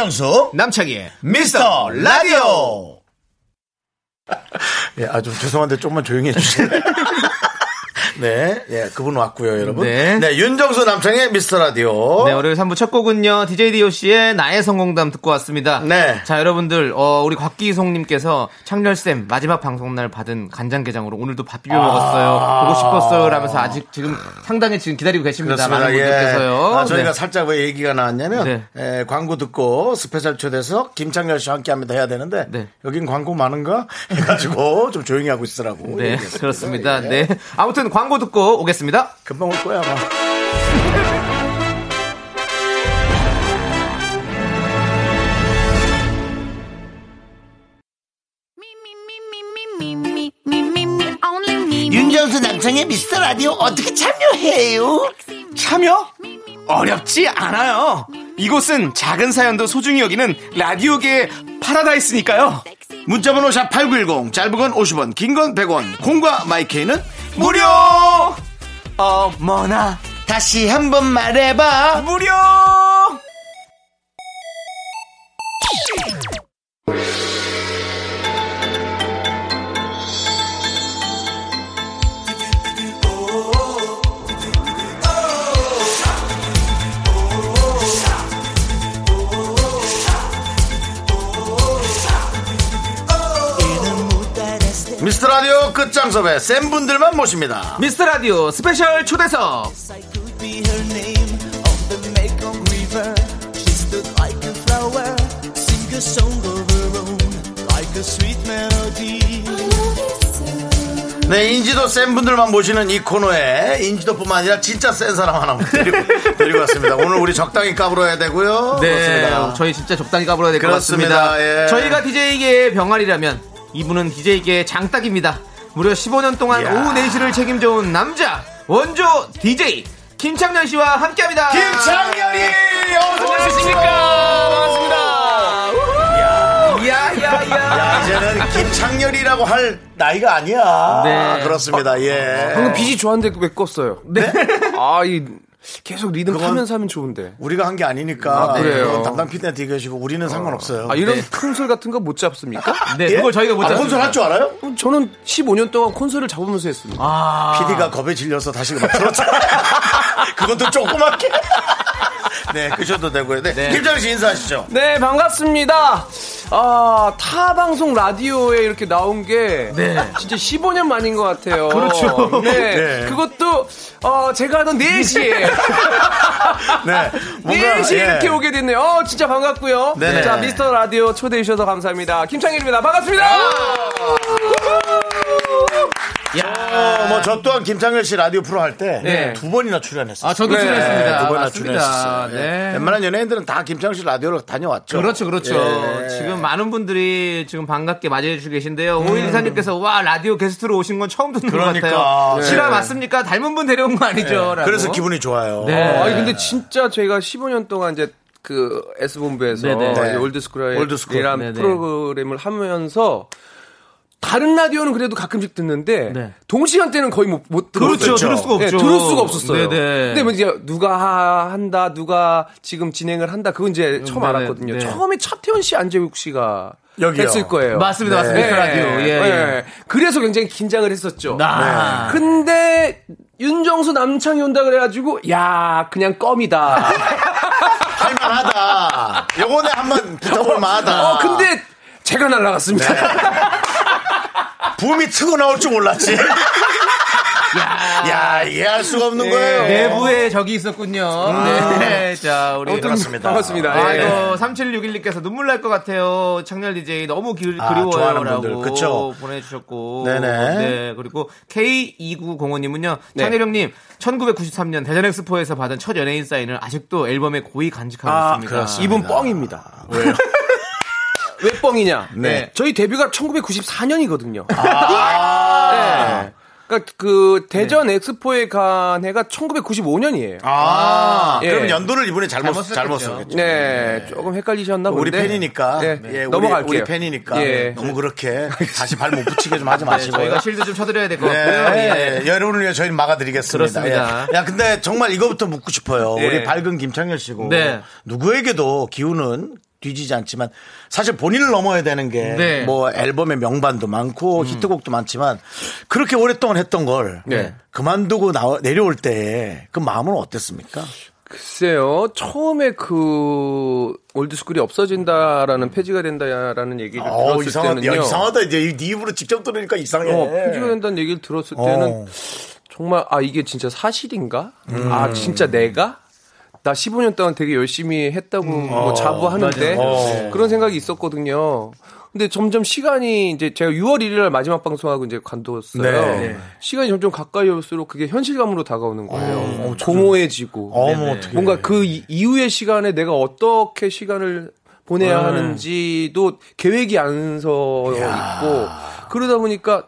S1: 윤정수
S2: 남창희의
S1: 미스터 라디오. 예, 아, 좀 죄송한데 조금만 조용히 해주실래요? 네, 예, 그분 왔고요, 여러분.
S2: 네.
S1: 네, 윤정수 남창의 미스터 라디오.
S2: 네, 월요일 3부 첫 곡은요, DJ DOC의 나의 성공담 듣고 왔습니다.
S1: 네.
S2: 자, 여러분들, 어, 우리 곽기송님께서 창렬쌤 마지막 방송날 받은 간장게장으로 오늘도 밥 비벼 먹었어요. 보고 싶었어요. 라면서 아직 지금 상당히 지금 기다리고 계십니다.
S1: 그렇습니다.
S2: 많은
S1: 예.
S2: 분들께서요.
S1: 아, 저희가
S2: 네.
S1: 살짝 왜 얘기가 나왔냐면
S2: 네.
S1: 에, 광고 듣고 스페셜 초대석 김창렬 씨와 함께 합니다 해야 되는데
S2: 네.
S1: 여긴 광고 많은가 해가지고 좀 조용히 하고 있으라고.
S2: 네,
S1: 얘기했습니다.
S2: 그렇습니다.
S1: 예.
S2: 네. 아무튼 광고 듣고 오겠습니다.
S1: 금방 올 거야 아마. 윤정수 남창희의 미스터 라디오 어떻게 참여해요?
S5: 참여? 어렵지 않아요. 이곳은 작은 사연도 소중히 여기는 라디오계의 파라다이스니까요.
S1: 문자번호 샵8910 짧은 건 50원 긴 건 100원 콩과 마이케이는
S5: 무료! 어머나,
S1: 다시 한 번 말해봐
S5: 무료!
S1: 끝장 섭외 센 분들만 모십니다
S2: 미스터 라디오 스페셜 초대석.
S1: 네 인지도 센 분들만 모시는 이 코너에 인지도뿐만 아니라 진짜 센 사람 하나 데리고, 데리고 왔습니다 오늘 우리 적당히 까불어야 되고요
S2: 네,
S1: 그렇습니다.
S2: 저희 진짜 적당히 까불어야 될 것. 같습니다.
S1: 예.
S2: 저희가 DJ계의 병아리라면 이분은 DJ계의 장딱입니다. 무려 15년 동안
S1: 이야.
S2: 오후 4시를 책임져온 남자 원조 DJ 김창년 씨와 함께합니다.
S1: 김창렬이 어서
S2: 안녕하십니까. 반갑습니다. 야야야.
S1: 야, 이제는 김창렬이라고 할 나이가 아니야.
S2: 네.
S1: 그렇습니다. 예.
S6: 방금 빛이 좋았는데 왜 껐어요?
S1: 네?
S6: 아, 이 계속 리듬 타면서 하면 좋은데.
S1: 우리가 한 게 아니니까.
S6: 아, 그래요?
S1: 담당 PD한테 얘기하시고 우리는 상관없어요.
S6: 아, 이런 콘솔 같은 거 못 잡습니까?
S2: 네,
S1: 예?
S2: 그걸 저희가 못
S1: 아,
S2: 잡습니다.
S1: 콘솔 할 줄 알아요?
S6: 저는 15년 동안 콘솔을 잡으면서 했습니다.
S2: 아.
S1: PD가 겁에 질려서 다시 막 들었잖아. 그것도 조그맣게. 네, 끄셔도 되고요. 네.
S2: 네.
S1: 김창렬 씨 인사하시죠.
S6: 네, 반갑습니다. 아, 타 방송 라디오에 이렇게 나온 게
S2: 네.
S6: 진짜 15년 만인 것 같아요.
S2: 그렇죠.
S6: 네.
S1: 네.
S6: 그것도 어, 제가 하던 4시에
S1: 네. 뭔가,
S6: 4시에
S1: 예.
S6: 이렇게 오게 됐네요. 어, 진짜 반갑고요.
S1: 네네.
S6: 자, 미스터 라디오 초대해 주셔서 감사합니다. 김창일입니다. 반갑습니다.
S1: 어, 뭐, 저 또한 김창렬 씨 라디오 프로 할 때 두
S2: 네.
S1: 번이나 출연했어요.
S2: 아, 저도
S6: 네,
S2: 출연했습니다.
S1: 두 번이나
S2: 맞습니다.
S1: 출연했었어요. 예.
S2: 네.
S1: 웬만한 연예인들은 다 김창렬 씨 라디오로 다녀왔죠.
S2: 그렇죠, 그렇죠.
S1: 예.
S2: 지금 많은 분들이 지금 반갑게 맞이해 주고 계신데요. 오일 이사님께서 와 라디오 게스트로 오신 건 처음 듣는
S1: 그러니까.
S2: 것 같아요.
S1: 네.
S2: 실화 맞습니까? 닮은 분 데려온 거 아니죠? 라고.
S1: 그래서 기분이 좋아요.
S2: 네.
S6: 아니 근데 진짜 저희가 15년 동안 이제 그 S본부에서
S2: 네네.
S1: 네.
S6: 올드스쿨이라는
S1: 올드스쿨.
S6: 프로그램을 하면서 다른 라디오는 그래도 가끔씩 듣는데
S2: 네.
S6: 동시간대는 거의 못, 못
S2: 그렇죠.
S6: 들었어요.
S2: 들을 수가 없죠.
S6: 네, 들을 수가 없었어요.
S2: 네네.
S6: 근데 뭐 이제 누가 하- 한다, 누가 지금 진행을 한다, 그건 이제 처음
S2: 네네.
S6: 알았거든요.
S2: 네.
S6: 처음에 차태현 씨, 안재욱 씨가
S1: 여기요.
S6: 했을 거예요.
S2: 맞습니다,
S1: 네.
S2: 맞습니다. 미스터 라디오. 예, 예.
S6: 네. 그래서 굉장히 긴장을 했었죠.
S2: 아.
S6: 근데 윤정수 남창이 온다 그래가지고 야 그냥 껌이다.
S1: 할만하다. 요번에 한번 붙어볼 만하다.
S6: 어 근데 제가 날라갔습니다.
S1: 붐이 트고 나올 줄 몰랐지. 야, 이해할 수가 없는 거예요.
S2: 내부에 적이 있었군요. 네. 자, 우리.
S1: 아무튼 그렇습니다.
S6: 반갑습니다. 예.
S2: 아이고, 3761님께서 눈물 날 것 같아요. 창렬 DJ 너무 기,
S1: 아, 좋아하는
S2: 그리워요라고
S1: 분들. 그쵸?
S2: 보내주셨고.
S1: 네네.
S2: 네. 그리고 K2905님은요.
S6: 네.
S2: 창렬 형님, 1993년 대전 엑스포에서 받은 첫 연예인 사인을 아직도 앨범에 고이 간직하고
S6: 아,
S2: 있습니다.
S1: 그렇습니다.
S6: 이분 뻥입니다. 왜요? 왜 뻥이냐?
S1: 네.
S6: 저희 데뷔가 1994년이거든요.
S1: 아.
S6: 네. 그러니까 그 대전 엑스포에 간 해가 1995년이에요.
S1: 아,
S6: 예.
S1: 그럼 연도를 이분이 잘못,
S2: 잘못
S1: 잘못
S2: 썼겠죠.
S1: 썼겠죠.
S6: 네, 조금 헷갈리셨나
S1: 우리
S6: 본데.
S1: 팬이니까.
S6: 네,
S1: 예, 우리,
S6: 넘어갈게요.
S1: 우리 팬이니까.
S6: 예.
S1: 너무 그렇게 다시 발 못 붙이게 좀 하지
S2: 네,
S1: 마시고요.
S2: 저희가 실드 좀 쳐드려야 될 것 같고요.
S1: 네,
S2: 예.
S1: 여러분을 위해 저희는 막아드리겠습니다.
S2: 그렇습니다.
S1: 예. 야, 근데 정말 이거부터 묻고 싶어요.
S6: 예.
S1: 우리 밝은 김창렬 씨고.
S2: 네.
S1: 누구에게도 기운은 뒤지지 않지만 사실 본인을 넘어야 되는 게
S2: 네.
S1: 뭐 앨범의 명반도 많고 히트곡도 많지만 그렇게 오랫동안 했던 걸
S6: 네.
S1: 그만두고 나와, 내려올 때 그 마음은 어땠습니까?
S6: 글쎄요, 처음에 그 올드스쿨이 없어진다라는 폐지가 된다라는 얘기를
S1: 어,
S6: 들었을
S1: 이상하,
S6: 때는요.
S1: 야, 이상하다. 이제 네 입으로 직접 들으니까 이상해.
S6: 어, 폐지가 된다는 얘기를 들었을 때는
S1: 어.
S6: 정말 아 이게 진짜 사실인가?
S1: 음.
S6: 아 진짜 내가? 나 15년 동안 되게 열심히 했다고 뭐 자부하는데.
S1: 어.
S6: 그런 생각이 있었거든요. 근데 점점 시간이 이제 제가 6월 1일 날 마지막 방송하고 이제 관뒀어요.
S1: 네.
S6: 시간이 점점 가까이 올수록 그게 현실감으로 다가오는 거예요. 공허해지고
S1: 어머, 어떻게.
S6: 뭔가 그 이- 이후의 시간에 내가 어떻게 시간을 보내야 하는지도 계획이 안 서 있고 그러다 보니까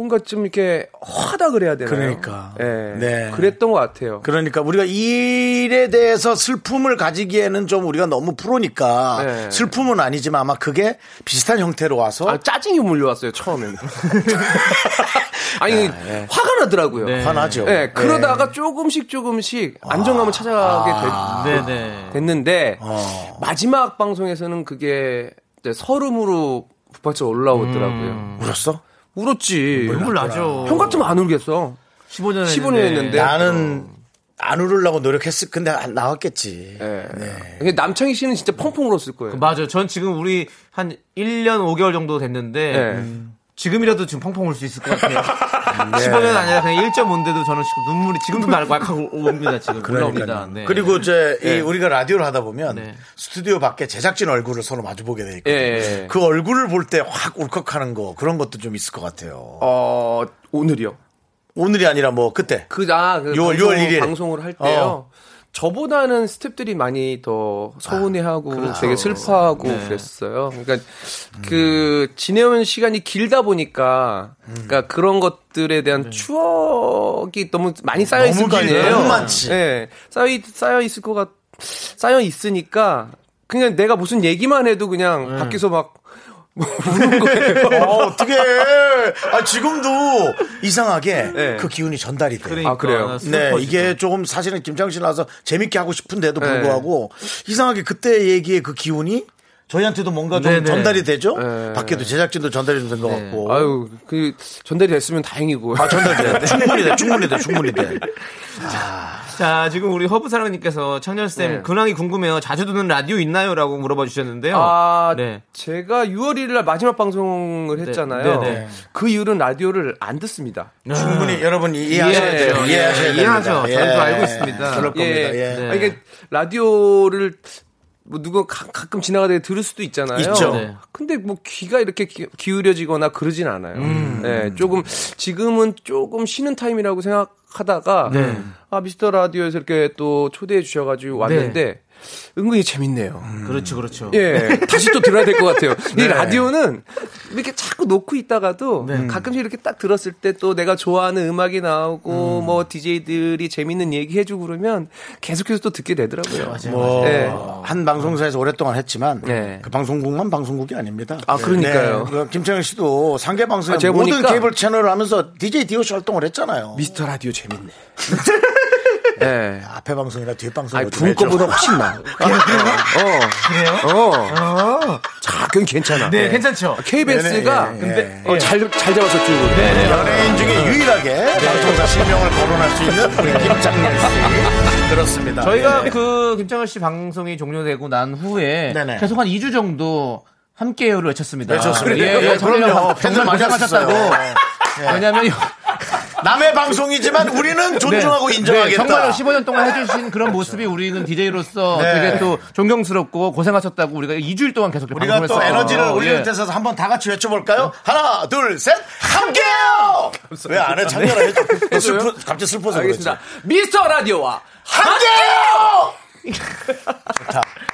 S6: 뭔가 좀 이렇게 허하다 그래야 되나요?
S1: 그러니까.
S6: 예.
S1: 네.
S6: 그랬던 것 같아요.
S1: 그러니까 우리가 이 일에 대해서 슬픔을 가지기에는 좀 우리가 너무 프로니까
S6: 네.
S1: 슬픔은 아니지만 아마 그게 비슷한 형태로 와서
S6: 아, 짜증이 몰려왔어요, 처음에는. 아니,
S1: 예.
S6: 화가 나더라고요.
S2: 네.
S1: 화나죠.
S6: 네, 그러다가 조금씩 조금씩 안정감을 찾아가게 됐,
S2: 네네.
S6: 됐는데
S1: 어.
S6: 마지막 방송에서는 그게 이제 서름으로 북받쳐 올라오더라고요.
S1: 울었어?
S6: 울었지.
S2: 눈물 나죠.
S6: 형 같으면 안 울겠어.
S2: 15년
S6: 15년 했는데.
S1: 나는 안 울으려고 노력했을 근데 안 나왔겠지.
S6: 예. 근데 남창희 씨는 진짜 펑펑 울었을 거예요.
S2: 맞아요. 전 지금 우리 한 1년 5개월 정도 됐는데
S6: 예.
S2: 지금이라도 지금 펑펑 울 수 있을 것 같아요. 15년 아니라 그냥 1.5인데도 저는 지금 눈물이 지금도 날 꽉꽉 옵니다. 지금 올라옵니다. 네.
S1: 그리고 이제 이 우리가 라디오를 하다 보면
S2: 네.
S1: 스튜디오 밖에 제작진 얼굴을 서로 마주 보게 돼 있거든요.
S6: 예.
S1: 그 얼굴을 볼 때 확 울컥하는 거 그런 것도 좀 있을 것 같아요.
S6: 어, 오늘이요.
S1: 오늘이 아니라 뭐 그때
S6: 그, 아, 그
S1: 6월,
S6: 방송,
S1: 6월 1일.
S6: 방송을 할 때요.
S1: 어.
S6: 저보다는 스탭들이 많이 더 서운해하고
S1: 그렇죠.
S6: 되게 슬퍼하고
S1: 네.
S6: 그랬어요. 그러니까 그 지내온 시간이 길다 보니까 그러니까 그런 것들에 대한 추억이 너무 많이 쌓여 있을
S1: 네.
S6: 거
S1: 길-
S6: 아니에요.
S1: 너무 많지.
S6: 네. 쌓여 있- 쌓여 있을 것 같, 쌓여 있으니까 그냥 내가 무슨 얘기만 해도 그냥 밖에서 막 우는 거예요.
S1: 어, 어떻게 아, 지금도 이상하게
S6: 네.
S1: 그 기운이 전달이 돼.
S2: 그러니까
S6: 아, 그래요?
S1: 네,
S2: 슬퍼지죠.
S1: 이게 조금 사실은 김창렬 씨 나와서 재밌게 하고 싶은데도
S6: 네.
S1: 불구하고 이상하게 그때 얘기의 그 기운이 저희한테도 뭔가 좀
S2: 네네.
S1: 전달이 되죠.
S6: 네.
S1: 밖에도 제작진도 전달이 된것
S2: 네.
S1: 같고.
S6: 아유, 그 전달이 됐으면 다행이고.
S1: 아, 전달돼. 충분히 돼, 충분히 돼, 충분히 돼.
S2: 자, 지금 우리 허브 사랑님께서 창렬쌤
S6: 네.
S2: 근황이 궁금해요. 자주 듣는 라디오 있나요? 라고 물어봐 주셨는데요.
S6: 아,
S2: 네.
S6: 제가 6월 1일 날 마지막 방송을 했잖아요.
S2: 네, 네.
S6: 그 이후로는 라디오를 안 듣습니다.
S1: 충분히 여러분 이해하셔야 돼요.
S2: 이해하죠.
S1: 이해하셔야
S2: 예,
S1: 됩니다.
S2: 이해하죠. 저희도 알고 있습니다.
S1: 그럴 겁니다. 예.
S2: 네.
S6: 아, 이게 라디오를 뭐 누가 가, 끔 지나가다가 들을 수도 있잖아요.
S1: 있죠.
S2: 네.
S6: 근데 뭐 귀가 이렇게 기, 기울여지거나 그러진 않아요.
S2: 음.
S6: 네, 조금 지금은 조금 쉬는 타임이라고 생각하다가
S2: 네.
S6: 아 미스터 라디오에서 이렇게 또 초대해 주셔가지고 왔는데 은근히 재밌네요.
S2: 그렇죠, 그렇죠.
S6: 예, 다시 또 들어야 될 것 같아요. 이 라디오는 이렇게 자꾸 놓고 있다가도
S2: 네.
S6: 가끔씩 이렇게 딱 들었을 때 또 내가 좋아하는 음악이 나오고
S2: 음.
S6: 뭐 DJ들이 재밌는 얘기 해주고 그러면 계속해서 또 듣게 되더라고요.
S1: 뭐,
S6: 네.
S1: 한 방송사에서 오랫동안 했지만
S6: 네.
S1: 그 방송국만 방송국이 아닙니다.
S6: 아, 그러니까요.
S1: 네. 그 김창현 씨도 상계 방송에
S6: 아,
S1: 모든
S6: 보니까
S1: 케이블 채널을 하면서 DJ 디오쇼 활동을 했잖아요.
S6: 미스터 라디오 재밌네. 예.
S1: 앞에 방송이나 뒤에 방송
S6: 아니, 부은 거보다 훨씬 나 아. 어. 그래요? 어. 자, 그건 괜찮아.
S2: 네, 괜찮죠?
S6: KBS가
S1: 네, 네,
S6: 근데
S1: 네.
S6: 어, 잘, 잘 잡아서 쭉. 네,
S1: 연예인 중에 유일하게 방송사 실명을 거론할 수 있는 우리 김창렬 씨. 그렇습니다.
S2: 저희가
S1: 예.
S2: 그 김창현 씨 방송이 종료되고 난 후에
S1: 네네.
S2: 계속 한 2주 정도 함께요를 외쳤습니다.
S1: 외쳤습니다.
S2: 예, 예,
S1: 예,
S2: 정말
S1: 그럼요. 팬들 많이. 하셨어요.
S2: 왜냐면
S1: 남의 방송이지만 우리는 존중하고
S2: 네,
S1: 인정하겠다.
S2: 정말 15년 동안 해주신 그런 모습이 우리는 DJ로서
S1: 네.
S2: 되게 또 존경스럽고 고생하셨다고 우리가 2주일 동안 계속
S1: 우리가 또
S2: 방송했어요.
S1: 에너지를 올리는
S2: 예.
S1: 데서 한번 다 같이 외쳐볼까요? 하나, 둘, 셋, 함께요! 왜 안 해? 참여를 해줘. 너 슬퍼, 갑자기 슬퍼서.
S6: 알겠습니다. 미스터 라디오와
S1: 함께요!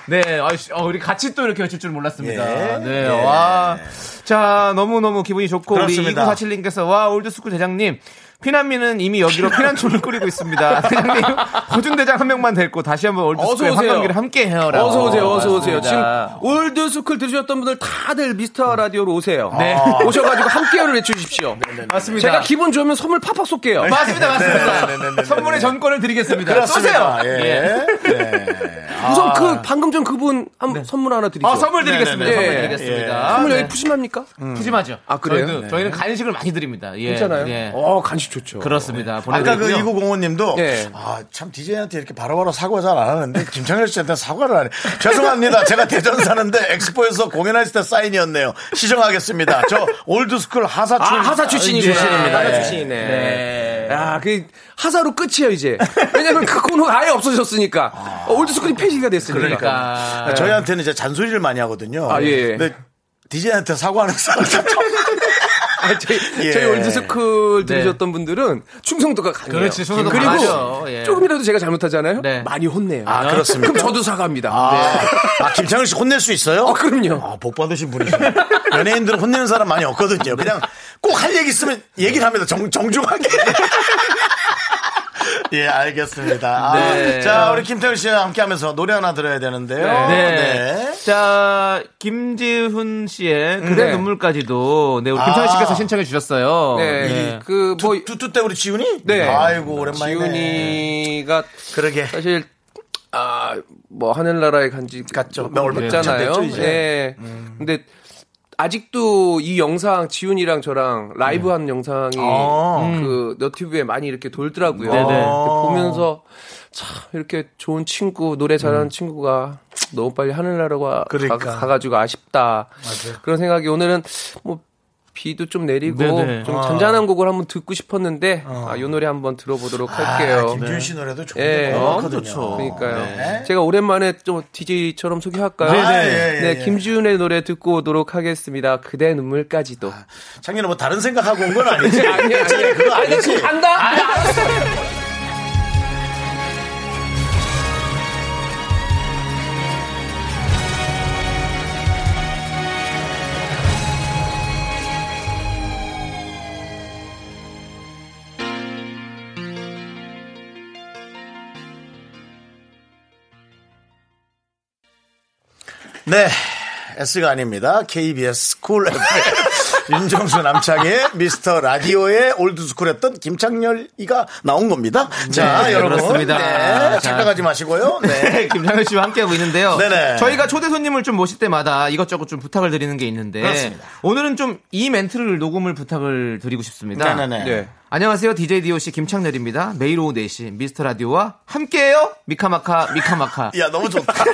S2: 네, 아이씨, 어, 우리 같이 또 이렇게 외칠 줄 몰랐습니다.
S1: 예.
S2: 네,
S1: 예.
S2: 와. 자, 너무너무 기분이 좋고,
S1: 그렇습니다.
S2: 우리 2947님께서, 와, 올드스쿨 대장님, 피난민은 이미 여기로 피난촌을 꾸리고 있습니다. 대장님, 호준 대장 한 명만 데리고 다시 한번
S6: 오세요.
S2: 한강기를 함께 해요라.
S6: 어서 오세요, 어서 오세요. 지금
S2: 맞습니다.
S6: 올드스쿨 들으셨던 분들 다들 미스터 라디오로 오세요.
S2: 네.
S6: 오셔가지고 함께를 외쳐주십시오.
S2: 맞습니다.
S6: 제가 기분 좋으면 선물 팍팍 쏠게요.
S2: 맞습니다, 맞습니다.
S1: 네, 네, 네, 네,
S2: 선물의 전권을 드리겠습니다.
S1: 그렇습니다.
S2: 쏘세요.
S1: 예.
S2: 예.
S1: 네.
S6: 우선 그 방금 전 그분 한 선물 하나 드리죠.
S2: 아, 선물 드리겠습니다.
S1: 네, 네,
S2: 선물
S6: 네.
S2: 드리겠습니다.
S6: 선물 여기
S2: 네.
S6: 푸짐합니까?
S2: 푸짐하죠.
S6: 아, 그래요?
S2: 저희도, 저희는 간식을 많이 드립니다. 예.
S6: 괜찮아요?
S2: 예.
S6: 어, 간식 좋죠.
S2: 그렇습니다.
S1: 아까 그
S2: 보내드리고요.
S1: 2905님도
S6: 예.
S1: 아, 참 DJ한테 이렇게 바로바로 사과 잘 안 하는데 김창렬 씨한테 사과를 하네. 죄송합니다. 제가 대전 사는데 엑스포에서 공연했을 때 사인이었네요. 시정하겠습니다. 저 올드스쿨 하사
S6: 아,
S1: 출
S6: 하사 출신이구나.
S1: 출신입니다.
S6: 하사
S1: 예.
S6: 출신이네.
S2: 네.
S6: 야, 그 하사로 끝이에요 이제. 왜냐면 그 코너가 아예 없어졌으니까. 어, 올드스쿨이 폐지가 됐으니까.
S2: 그러니까.
S1: 저희한테는 이제 잔소리를 많이 하거든요.
S6: 아, 예, 예.
S1: 근데 DJ한테 사과하는 사람
S6: 아, 저희,
S1: 예.
S6: 저희 올드스쿨 들으셨던 분들은 충성도가 강해요.
S2: 그렇지, 충성도
S6: 그리고
S2: 강하죠. 예.
S6: 조금이라도 제가 잘못하잖아요.
S2: 네.
S6: 많이 혼내요.
S1: 아, 그렇습니까?
S6: 그럼 저도 사과합니다.
S1: 아, 아, 김창렬 씨 혼낼 수 있어요?
S6: 아, 그럼요.
S1: 아, 복 받으신 분이시네. 연예인들은 혼내는 사람 많이 없거든요. 그냥 꼭 할 얘기 있으면 얘기를 합니다. 정, 정중하게. 예, 알겠습니다. 아,
S2: 네.
S1: 자, 우리 김태훈 씨와 함께 하면서 노래 하나 들어야 되는데요.
S2: 네. 자, 김지훈 씨의 그대
S6: 네.
S2: 눈물까지도 네, 우리
S1: 아.
S2: 김창희 씨께서 신청해 주셨어요.
S6: 네. 그, 뭐,
S1: 뚜뚜 때 우리 지훈이?
S6: 네.
S1: 아이고, 오랜만이네.
S6: 지훈이가
S1: 그러게.
S6: 사실 아 뭐 하늘나라에 간지
S1: 갔죠.
S6: 뭐
S1: 얼마
S6: 됐잖아요.
S1: 됐죠, 이제.
S6: 네. 근데 아직도 이 영상 지훈이랑 저랑 라이브 한 영상이
S1: 아.
S6: 그 너튜브에 많이 이렇게 돌더라고요. 근데 보면서 참 이렇게 좋은 친구 노래 잘하는 친구가 너무 빨리 하늘나라가
S1: 그러니까.
S6: 가, 가지고 아쉽다. 그런 생각이 오늘은 뭐 비도 좀 내리고
S2: 네네.
S6: 좀
S1: 아.
S6: 잔잔한 곡을 한번 듣고 싶었는데 아, 이 노래 한번 들어보도록 할게요.
S1: 아, 김지훈 씨 노래도 좋은
S6: 예.
S1: 거 많거든요.
S2: 좋죠.
S6: 그러니까요.
S1: 네.
S6: 제가 오랜만에 좀 DJ처럼 소개할까요?
S1: 네, 네. 예, 예,
S6: 네,
S1: 예.
S6: 김지훈의 노래 듣고 오도록 하겠습니다. 그대 눈물까지도.
S1: 창렬은 뭐 다른 생각하고 온 건 아니지?
S6: 아니, 아니,
S1: 창렬이 그거 아니지?
S6: 간다.
S1: 네. S가 아닙니다. KBS 쿨 FM. 윤정수 남창희의 미스터 라디오의 올드스쿨 했던 김창렬이가 나온 겁니다. 자,
S2: 네,
S1: 여러분.
S2: 그렇습니다.
S1: 네,
S2: 자.
S1: 착각하지 마시고요. 네.
S2: 김창렬 씨와 함께하고 있는데요.
S1: 네네.
S2: 저희가 초대 손님을 좀 모실 때마다 이것저것 좀 부탁을 드리는 게 있는데
S1: 그렇습니다.
S2: 오늘은 좀 이 멘트를 녹음을 부탁을 드리고 싶습니다.
S1: 네네네.
S6: 네.
S2: 안녕하세요. DJ DOC 김창렬입니다. 매일 오후 4시 미스터 라디오와 함께해요. 미카마카 미카마카.
S1: 야, 너무 좋다.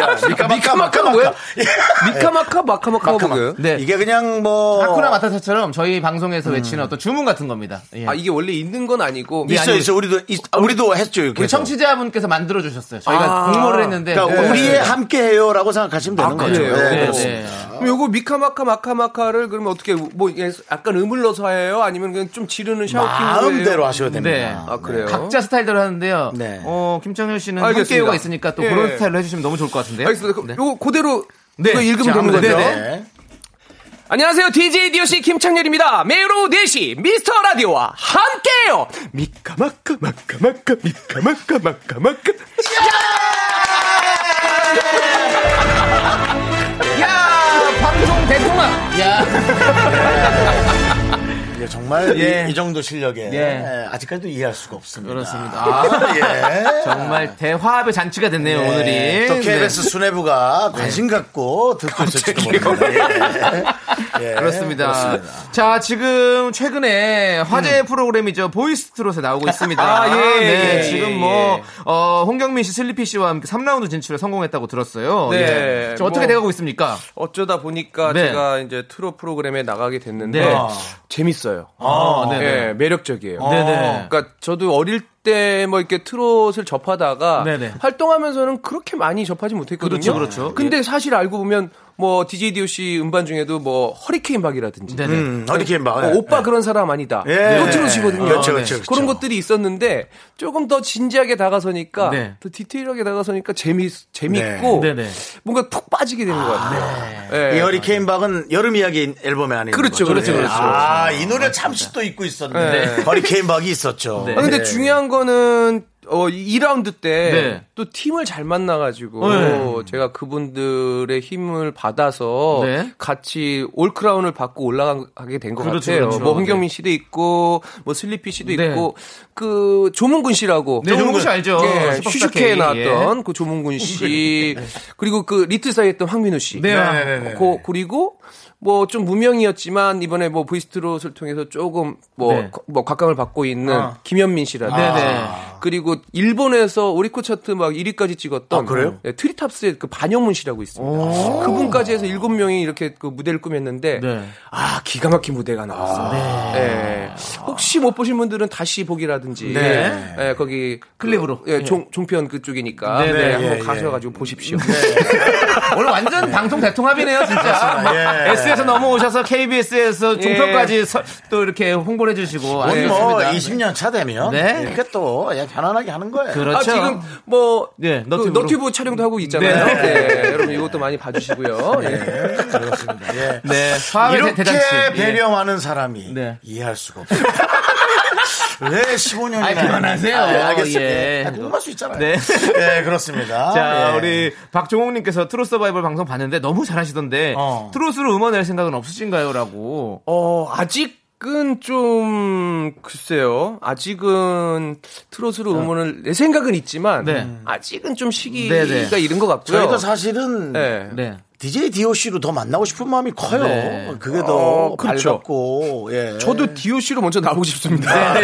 S1: 야, 미카마카,
S6: 미카마카가 뭐야?
S1: 예.
S6: 미카마카 마카마카가 뭐예요?
S2: 네.
S1: 이게 그냥 뭐.
S2: 하쿠나 마타타처럼 저희 방송에서 외치는 어떤 주문 같은 겁니다. 예.
S6: 아 이게 원래 있는 건 아니고
S2: 예,
S1: 있어, 있어. 우리도, 있- 우리도 했죠, 이렇게.
S2: 우리. 청취자분께서 만들어 주셨어요. 저희가
S6: 아.
S2: 공모를 했는데
S1: 그러니까
S2: 네.
S1: 우리의 함께 해요라고 생각하시면 되는
S6: 아,
S1: 거죠. 네,
S6: 네,
S1: 그렇습니다.
S6: 그럼 요거 미카마카 마카마카를 그러면 어떻게 뭐 이게 약간 음을러서 해요? 아니면 그냥 좀 지르는 샤우팅
S1: 마음대로 하셔도 됩니다.
S2: 네.
S6: 아 그래요?
S2: 각자 스타일대로 하는데요.
S1: 네.
S2: 어, 김창현 씨는. 함께요가 있으니까 또
S6: 예.
S2: 그런 스타일로 해주시면 너무 좋을 것 같은데요.
S6: 알겠습니다. 그럼
S2: 네.
S6: 요거 그대로
S2: 네.
S6: 이거 읽으면
S2: 자,
S6: 되는 거죠?
S2: 네네.
S1: 네.
S6: 안녕하세요. DJ DOC 김창렬입니다. 매일 오후 4시 미스터 라디오와 함께해요. 미카마카 마카마카 미카마카 마카마카.
S2: 야 방송 대통합. 야.
S1: 이게 정말
S2: 예.
S1: 이, 이 정도 실력에
S2: 예.
S1: 예, 아직까지도 이해할 수가 없습니다.
S2: 그렇습니다.
S1: 아, 예.
S2: 정말 대화합의 잔치가 됐네요
S1: 네.
S2: 오늘이.
S1: 또 KBS 수뇌부가 관심 갖고 듣고 있을지도 모릅니다. 예. 예,
S2: 그렇습니다.
S1: 그렇습니다.
S2: 자, 지금 최근에 화제 프로그램이죠. 보이스트롯에 나오고 있습니다.
S6: 아, 예,
S2: 네,
S6: 예,
S2: 지금
S6: 예.
S2: 뭐, 어, 홍경민 씨, 슬리피 씨와 함께 3라운드 진출에 성공했다고 들었어요.
S6: 네.
S2: 예. 좀 어떻게
S6: 뭐-
S2: 돼가고 있습니까?
S6: 어쩌다 보니까
S2: 네.
S6: 제가 이제 트롯 프로그램에 나가게 됐는데
S2: 네.
S6: 재밌어요.
S2: 아, 네네.
S6: 예, 매력적이에요.
S2: 네네.
S6: 그러니까 저도 어릴 때 뭐 이렇게 트롯을 접하다가
S2: 네네.
S6: 활동하면서는 그렇게 많이 접하지 못했거든요.
S2: 그렇죠, 그렇죠.
S6: 근데 사실 알고 보면 뭐 DJ DOC 음반 중에도 뭐 허리케인 박이라든지
S2: 네네.
S1: 음, 허리케인 봐.
S6: 뭐 오빠 그런 사람 아니다.
S1: 예.
S6: 또 트롯이거든요.
S1: 그렇죠,
S2: 네.
S1: 그렇죠, 그렇죠.
S6: 그런 것들이 있었는데 조금 더 진지하게 다가서니까
S2: 네.
S6: 더 디테일하게 다가서니까 재미 재밌고
S2: 네.
S6: 뭔가 푹 빠지게 되는 것 같아요. 예.
S1: 이 허리케인 박은 여름 이야기 앨범에 아닌
S6: 그렇죠. 그렇죠,
S1: 예.
S6: 그렇죠.
S1: 아, 이 노래 잠시 또 잊고 있었는데 허리케인 박이 있었죠.
S2: 네.
S6: 아, 근데
S1: 예.
S6: 중요한 거는 어 2라운드 때또
S2: 네.
S6: 팀을 잘 만나가지고
S2: 네.
S6: 제가 그분들의 힘을 받아서
S2: 네.
S6: 같이 올 크라운을 받고 올라가게 된 것
S2: 그렇죠,
S6: 같아요.
S2: 그렇죠.
S6: 뭐 홍경민 씨도 있고 뭐 슬리피 씨도
S2: 네.
S6: 있고 그 조문군 씨라고
S2: 네, 조문군 씨 알죠.
S6: 예, 슈슈케에
S2: K.
S6: 나왔던 그 조문군 씨 그리고 그 리틀싸이 했던 황민우 씨.
S2: 네.
S1: 네, 네, 네.
S6: 그, 그리고 뭐좀 무명이었지만 이번에 뭐 보이스트롯을 통해서 조금 뭐,
S2: 네.
S6: 거- 뭐 각광을 받고 있는 김현민 씨라든지
S2: 네네.
S6: 그리고 일본에서 오리콘 차트 막 1위까지 찍었던
S1: 아, 그래요?
S6: 네, 트리탑스의 그 반영문 씨라고 있습니다. 그분까지 해서 일곱 명이 이렇게 그 무대를 꾸몄는데
S2: 네.
S6: 아 기가 막힌 무대가 나왔어요. 네. 혹시 못 보신 분들은 다시 보기라든지
S1: 네.
S6: 네, 거기
S2: 클립으로.
S6: 그, 예, 종, 종편 그쪽이니까
S2: 네,
S6: 네,
S2: 네,
S6: 한번
S1: 예,
S6: 가셔가지고 보십시오.
S2: 오늘 완전 방송 대통합이네요, 진짜. 뭐
S1: 예.
S2: S에서 넘어오셔서 KBS에서 종편까지 서- 또 이렇게 홍보를 해주시고.
S1: 거의 뭐
S2: 알겠습니다.
S1: 20년 차 되면
S2: 네.
S1: 이렇게 또 예, 편안하게 하는 거예요.
S2: 그렇죠.
S6: 아, 지금 뭐
S2: 네,
S6: 그
S2: 너튜브로.
S6: 너튜브 촬영도 하고 있잖아요.
S2: 네.
S6: 네. 여러분 이것도 많이 봐주시고요. 예.
S1: 그렇습니다. 예.
S2: 네.
S1: 이렇게
S2: 대- 대잔치. 예.
S1: 배려하는 사람이
S2: 네.
S1: 이해할 수가 없어요. 왜 15년이나
S2: 아이, 그만하세요.
S1: 알겠어요.
S2: 예.
S1: 예. 궁금할 수 있잖아요.
S2: 네.
S1: 네, 그렇습니다.
S2: 자,
S1: 예.
S2: 우리 박종옥님께서 트롯 서바이벌 방송 봤는데 너무 잘하시던데
S1: 어.
S2: 트롯으로 음원 낼 생각은 없으신가요? 라고.
S6: 어, 아직 은 좀, 글쎄요. 아직은 트롯으로 음원을 내 생각은 있지만,
S2: 네.
S6: 아직은 좀 시기가
S2: 네네.
S6: 이른 것 같고요.
S1: 저희도 사실은
S6: 네.
S2: 네.
S1: DJ DOC로 더 만나고 싶은 마음이 커요.
S2: 네.
S1: 그게 더
S6: 어, 그렇죠.
S1: 밝았고, 예.
S6: 저도 DOC로 먼저 나오고 싶습니다.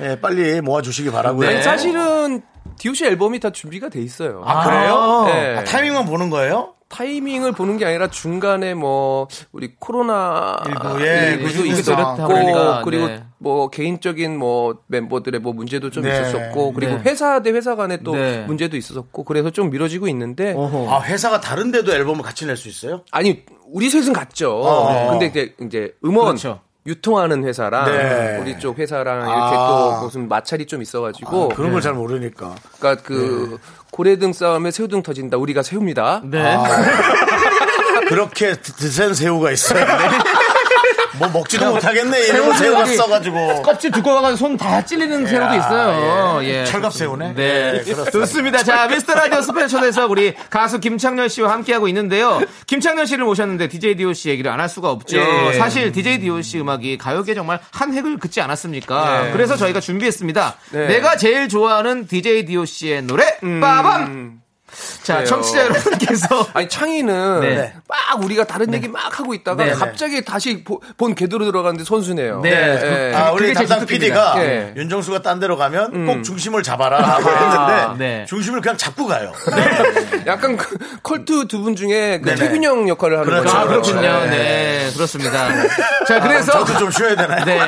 S1: 예, 예, 빨리 모아주시기 바라고요.
S6: 아니, 사실은 DOC 앨범이 다 준비가 돼 있어요.
S1: 아, 그래요?
S6: 네.
S1: 아, 타이밍만 보는 거예요?
S6: 타이밍을 보는 게 아니라 중간에 뭐 우리 코로나
S1: 일부, 예,
S6: 일부도
S1: 그
S6: 있었고
S2: 그렇다 보니까,
S6: 그리고
S2: 네.
S6: 뭐 개인적인 뭐 멤버들의 뭐 문제도 좀
S1: 네.
S6: 있었었고 그리고
S2: 네.
S6: 회사 대 회사 간에 또
S2: 네.
S6: 문제도 있었었고 그래서 좀 미뤄지고 있는데
S2: 어허.
S1: 아, 회사가 다른데도 앨범을 같이 낼 수 있어요?
S6: 아니 우리 셋은 같죠.
S1: 어.
S6: 근데 이제 이제 음원
S2: 그렇죠.
S6: 유통하는 회사랑
S1: 네.
S6: 우리 쪽 회사랑 이렇게
S1: 아.
S6: 또 무슨 마찰이 좀 있어가지고
S1: 그런 걸 잘 모르니까.
S6: 그러니까 그 고래등 싸움에 새우등 터진다. 우리가 새우입니다.
S2: 네.
S1: 그렇게 드- 드센 새우가 있어요.
S6: 네.
S1: 뭐 먹지도 못하겠네. 이런 새우가 써가지고.
S2: 껍질 두꺼워가지고 손 다 찔리는 새우도 있어요. 예.
S1: 철갑 새우네.
S2: 네.
S1: 예, 그렇습니다.
S2: 좋습니다. 자, 미스터 라디오 스페셜에서 우리 가수 김창렬 씨와 함께하고 있는데요. 김창렬 씨를 모셨는데 DJ DOC 얘기를 안 할 수가 없죠.
S6: 예.
S2: 사실 DJ DOC 음악이 가요계 정말 한 획을 긋지 않았습니까?
S6: 예.
S2: 그래서 저희가 준비했습니다.
S6: 네.
S2: 내가 제일 좋아하는 DJ DOC의 노래, 빠밤! 자,
S6: 그래요.
S2: 청취자 여러분께서.
S6: 아니 창희는
S2: 네.
S6: 막 우리가 다른 얘기 막 하고 있다가
S2: 네.
S6: 갑자기 다시 보- 본 궤도로 들어가는데 선수네요.
S2: 네.
S6: 예.
S1: 아, 우리 담당. PD가
S6: 예.
S1: 윤정수가 딴 데로 가면 꼭 중심을 잡아라 하고 했는데
S2: 네.
S1: 중심을 그냥 잡고 가요.
S6: 약간 그 컬트 두분 중에 그. 태균 형 역할을 하는
S1: 그렇죠.
S6: 거죠.
S2: 아, 그렇군요.
S1: 그렇죠.
S2: 네, 그렇습니다. 자, 그래서.
S1: 저도 좀 쉬어야 되나요?
S2: 네.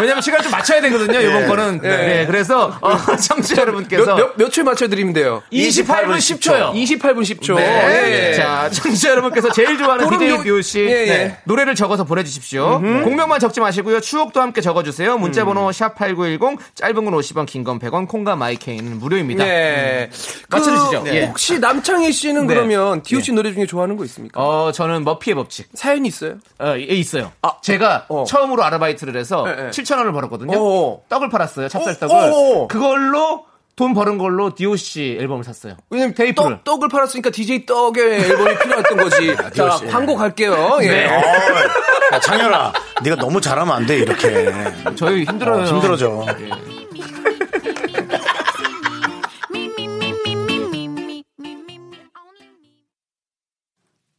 S2: 왜냐면 시간 좀 맞춰야 되거든요. 예. 이번 거는. 예. 네. 그래서 어, 예. 청취자 여러분께서
S6: 몇, 몇, 초 맞춰 드리면 돼요?
S2: 28분 10초요.
S6: 28분 10초.
S2: 네. 자, 청취자 여러분께서 제일 좋아하는 DJ 묘 씨. 네. 노래를 적어서 보내 주십시오. 공명만 적지 마시고요. 추억도 함께 적어 주세요. 문자 번호
S6: 음.
S2: 샵8910 짧은 건 50원, 긴 건 100원, 콩과 마이케이는 무료입니다.
S6: 네. 음.
S2: 맞춰주시죠.
S6: 그
S2: 네.
S6: 혹시 남창희 씨는
S2: 네.
S6: 그러면 네. 디오 씨 노래 중에 좋아하는 거 있습니까?
S2: 어, 저는 머피의 법칙.
S6: 사연이 있어요?
S2: 어, 예, 있어요.
S6: 아,
S2: 제가
S6: 어.
S2: 처음으로 아르바이트를 해서
S6: 네,
S2: 7천 원을 벌었거든요.
S6: 어어.
S2: 떡을 팔았어요. 찹쌀떡을.
S6: 어어.
S2: 그걸로 돈 버는 걸로 DOC 앨범을 샀어요.
S6: 왜냐면
S2: 테이프
S6: 떡을 팔았으니까 DJ 떡의 앨범이 필요했던 거지.
S1: 아, 자,
S6: 광고 갈게요. 예.
S2: 네.
S1: 야, 창현아, 네가 너무 잘하면 안 돼, 이렇게.
S2: 저희 힘들어요.
S1: 어, 힘들어져.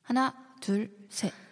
S4: 하나, 둘, 셋.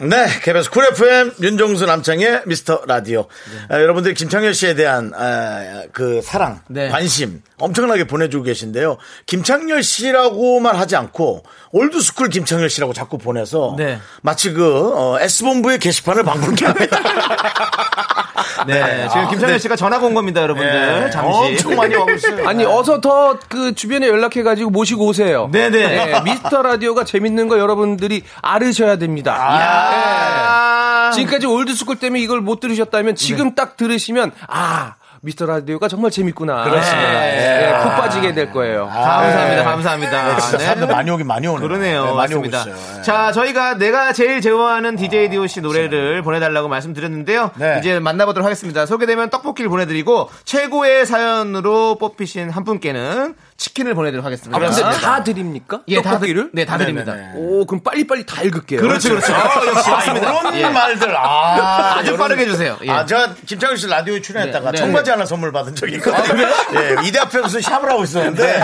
S1: 네, KBS 쿨 FM 윤정수 남창희의 미스터 라디오. 아, 여러분들 김창렬 씨에 대한 아, 그 사랑,
S2: 네.
S1: 관심 엄청나게 보내주고 계신데요. 김창렬 씨라고만 하지 않고 올드스쿨 김창렬 씨라고 자꾸 보내서
S2: 네.
S1: 마치 그 어, S본부의 게시판을 방불케 합니다.
S2: 네, 지금
S1: 아,
S2: 김창렬
S1: 네.
S2: 씨가 전화 온 겁니다, 여러분들.
S1: 네,
S2: 잠시.
S1: 엄청 많이 오고 있어요.
S6: 아니, 어서 더 그 주변에 연락해가지고 모시고 오세요.
S2: 네네.
S6: 네, 미스터 라디오가 재밌는 거 여러분들이 알으셔야 됩니다.
S2: 아.
S6: 네. 지금까지 올드스쿨 때문에 이걸 못 들으셨다면 지금 딱 들으시면, 아, 미스터 라디오가 정말 재밌구나.
S1: 그렇습니다.
S6: 네,
S1: 예.
S6: 푹 빠지게 될 거예요.
S2: 감사합니다, 감사합니다.
S1: 네, 진짜
S2: 네.
S1: 사람들 많이 오긴 많이 오네요.
S2: 그러네요.
S1: 네, 많이 있어요. 네.
S2: 자, 저희가 내가 제일 좋아하는 DJ DOC 노래를 보내달라고 말씀드렸는데요.
S1: 네.
S2: 이제 만나보도록 하겠습니다. 소개되면 떡볶이를 보내드리고 최고의 사연으로 뽑히신 한 분께는 치킨을 보내드리도록 하겠습니다.
S6: 아, 근데 다 드립니까?
S2: 예, 다
S6: 떡볶이를?
S2: 드- 네, 다 드립니다.
S1: 네네네.
S6: 오, 그럼 빨리빨리 다 읽을게요.
S2: 그렇죠, 그렇죠. 아, 역시
S1: 아. 이런
S2: 예.
S1: 말들. 아,
S2: 아주
S1: 이런-
S2: 빠르게 해주세요. 예.
S1: 아, 제가 김창현 씨 라디오에 출연했다가
S2: 네, 네,
S1: 청바지 하나 선물 받은 적이 있거든요. 예, 이대 앞에 무슨 샵을 하고 있었는데,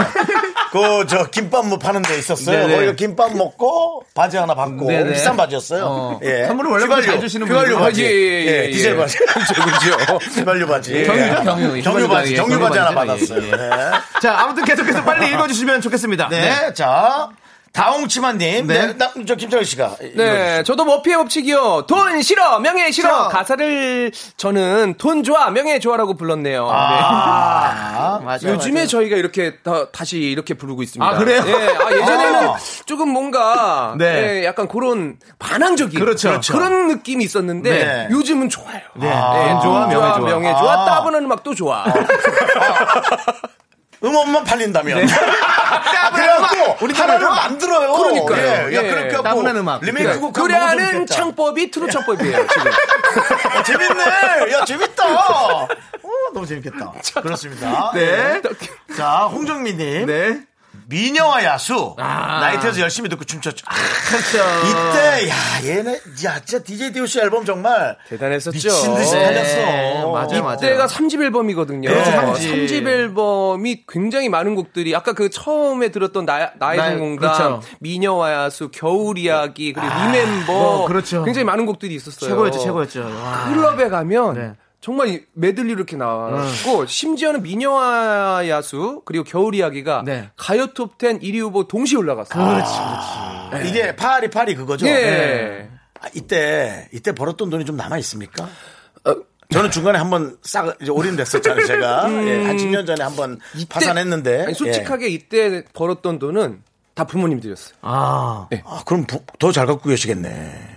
S1: 그, 저, 김밥 뭐 파는 데 있었어요.
S2: 네, 네.
S1: 거기가 김밥 먹고, 바지 하나 받고,
S2: 네, 네.
S1: 비싼 바지였어요.
S2: 어.
S1: 예.
S2: 선물을 원래
S1: 휘발유,
S2: 잘 주시는
S1: 휘발유. 바지.
S6: 예, 예, 예,
S1: 예, 디젤
S6: 예.
S1: 바지.
S6: 그렇죠, 그렇죠.
S1: 휘발유 바지. 예.
S2: 경유죠, 경유.
S1: 경유 바지,
S2: 예,
S1: 경유 바지 하나. 받았어요.
S2: 예, 예.
S1: 네.
S2: 자, 아무튼 계속 해서 빨리 읽어주시면 좋겠습니다.
S1: 네, 자. 다홍치마님, 네. 나, 저 김철희 씨가.
S6: 네, 저도 머피의 법칙이요. 돈 싫어, 명예 싫어.
S1: 싫어.
S6: 가사를 저는 돈 좋아, 명예 좋아라고 불렀네요.
S1: 아,
S6: 네.
S2: 맞아요.
S6: 요즘에 저희가 이렇게 다, 다시 이렇게 부르고 있습니다.
S2: 아, 그래요?
S6: 예, 아, 예전에는
S1: 아.
S6: 조금 뭔가
S2: 네.
S6: 예, 약간 그런 반항적인
S2: 그렇죠.
S6: 그런 느낌이 있었는데
S1: 네.
S6: 요즘은 좋아요.
S2: 네.
S6: 예,
S2: 돈 좋아, 명예 좋아.
S6: 명예 좋아,
S1: 아.
S6: 따분한 음악도 좋아.
S1: 음원만 팔린다면. 아, 그래갖고, 우리 하나를 만들어요.
S6: 그러니까요.
S1: 예, 야,
S6: 예.
S1: 그렇게 하고.
S2: 음악.
S1: 리메이크 곡
S6: 노래하는 창법이 트로트 창법이에요, 지금.
S1: 어, 재밌네. 야, 재밌다. 어, 너무 재밌겠다. 그렇습니다.
S2: 네.
S1: 자, 홍정민님.
S2: 네.
S1: 미녀와 야수.
S2: 아.
S1: 나이트에서 열심히 듣고 춤췄죠. 아,
S2: 그렇죠.
S1: 이때, 야, 얘네, 야, 진짜 DJ DOC 앨범 정말.
S6: 대단했었죠.
S1: 미친 듯이
S2: 네.
S1: 팔렸어.
S2: 맞아요, 맞아요.
S6: 이때가 3집 앨범이거든요.
S1: 그렇죠,
S2: 삼집.
S6: 3집 앨범이 굉장히 많은 곡들이 아까 그 처음에 들었던 나, 나의 성공담,
S2: 그렇죠.
S6: 미녀와 야수, 겨울 이야기, 그리고 Remember
S2: 어, 그렇죠.
S6: 굉장히 많은 곡들이 있었어요.
S2: 최고였죠, 최고였죠. 와.
S6: 클럽에 가면
S2: 네.
S6: 정말 이 메들리 이렇게 나왔고 심지어는 미녀와 야수 그리고 겨울 이야기가
S2: 네.
S6: 가요 톱10 1위 후보 동시에 올라갔어요.
S2: 그렇지, 그렇지.
S1: 이게 파리 파리 그거죠.
S6: 예.
S1: 아, 이때 이때 벌었던 돈이 좀 남아 있습니까? 저는 중간에 한번 싹 이제 올인됐었잖아요. 제가 예, 한 10년 전에 한번 파산했는데.
S6: 음. 아니, 솔직하게 이때 벌었던 돈은 다 부모님 드렸어요.
S2: 아.
S1: 예. 아, 그럼 더 잘 갖고 계시겠네.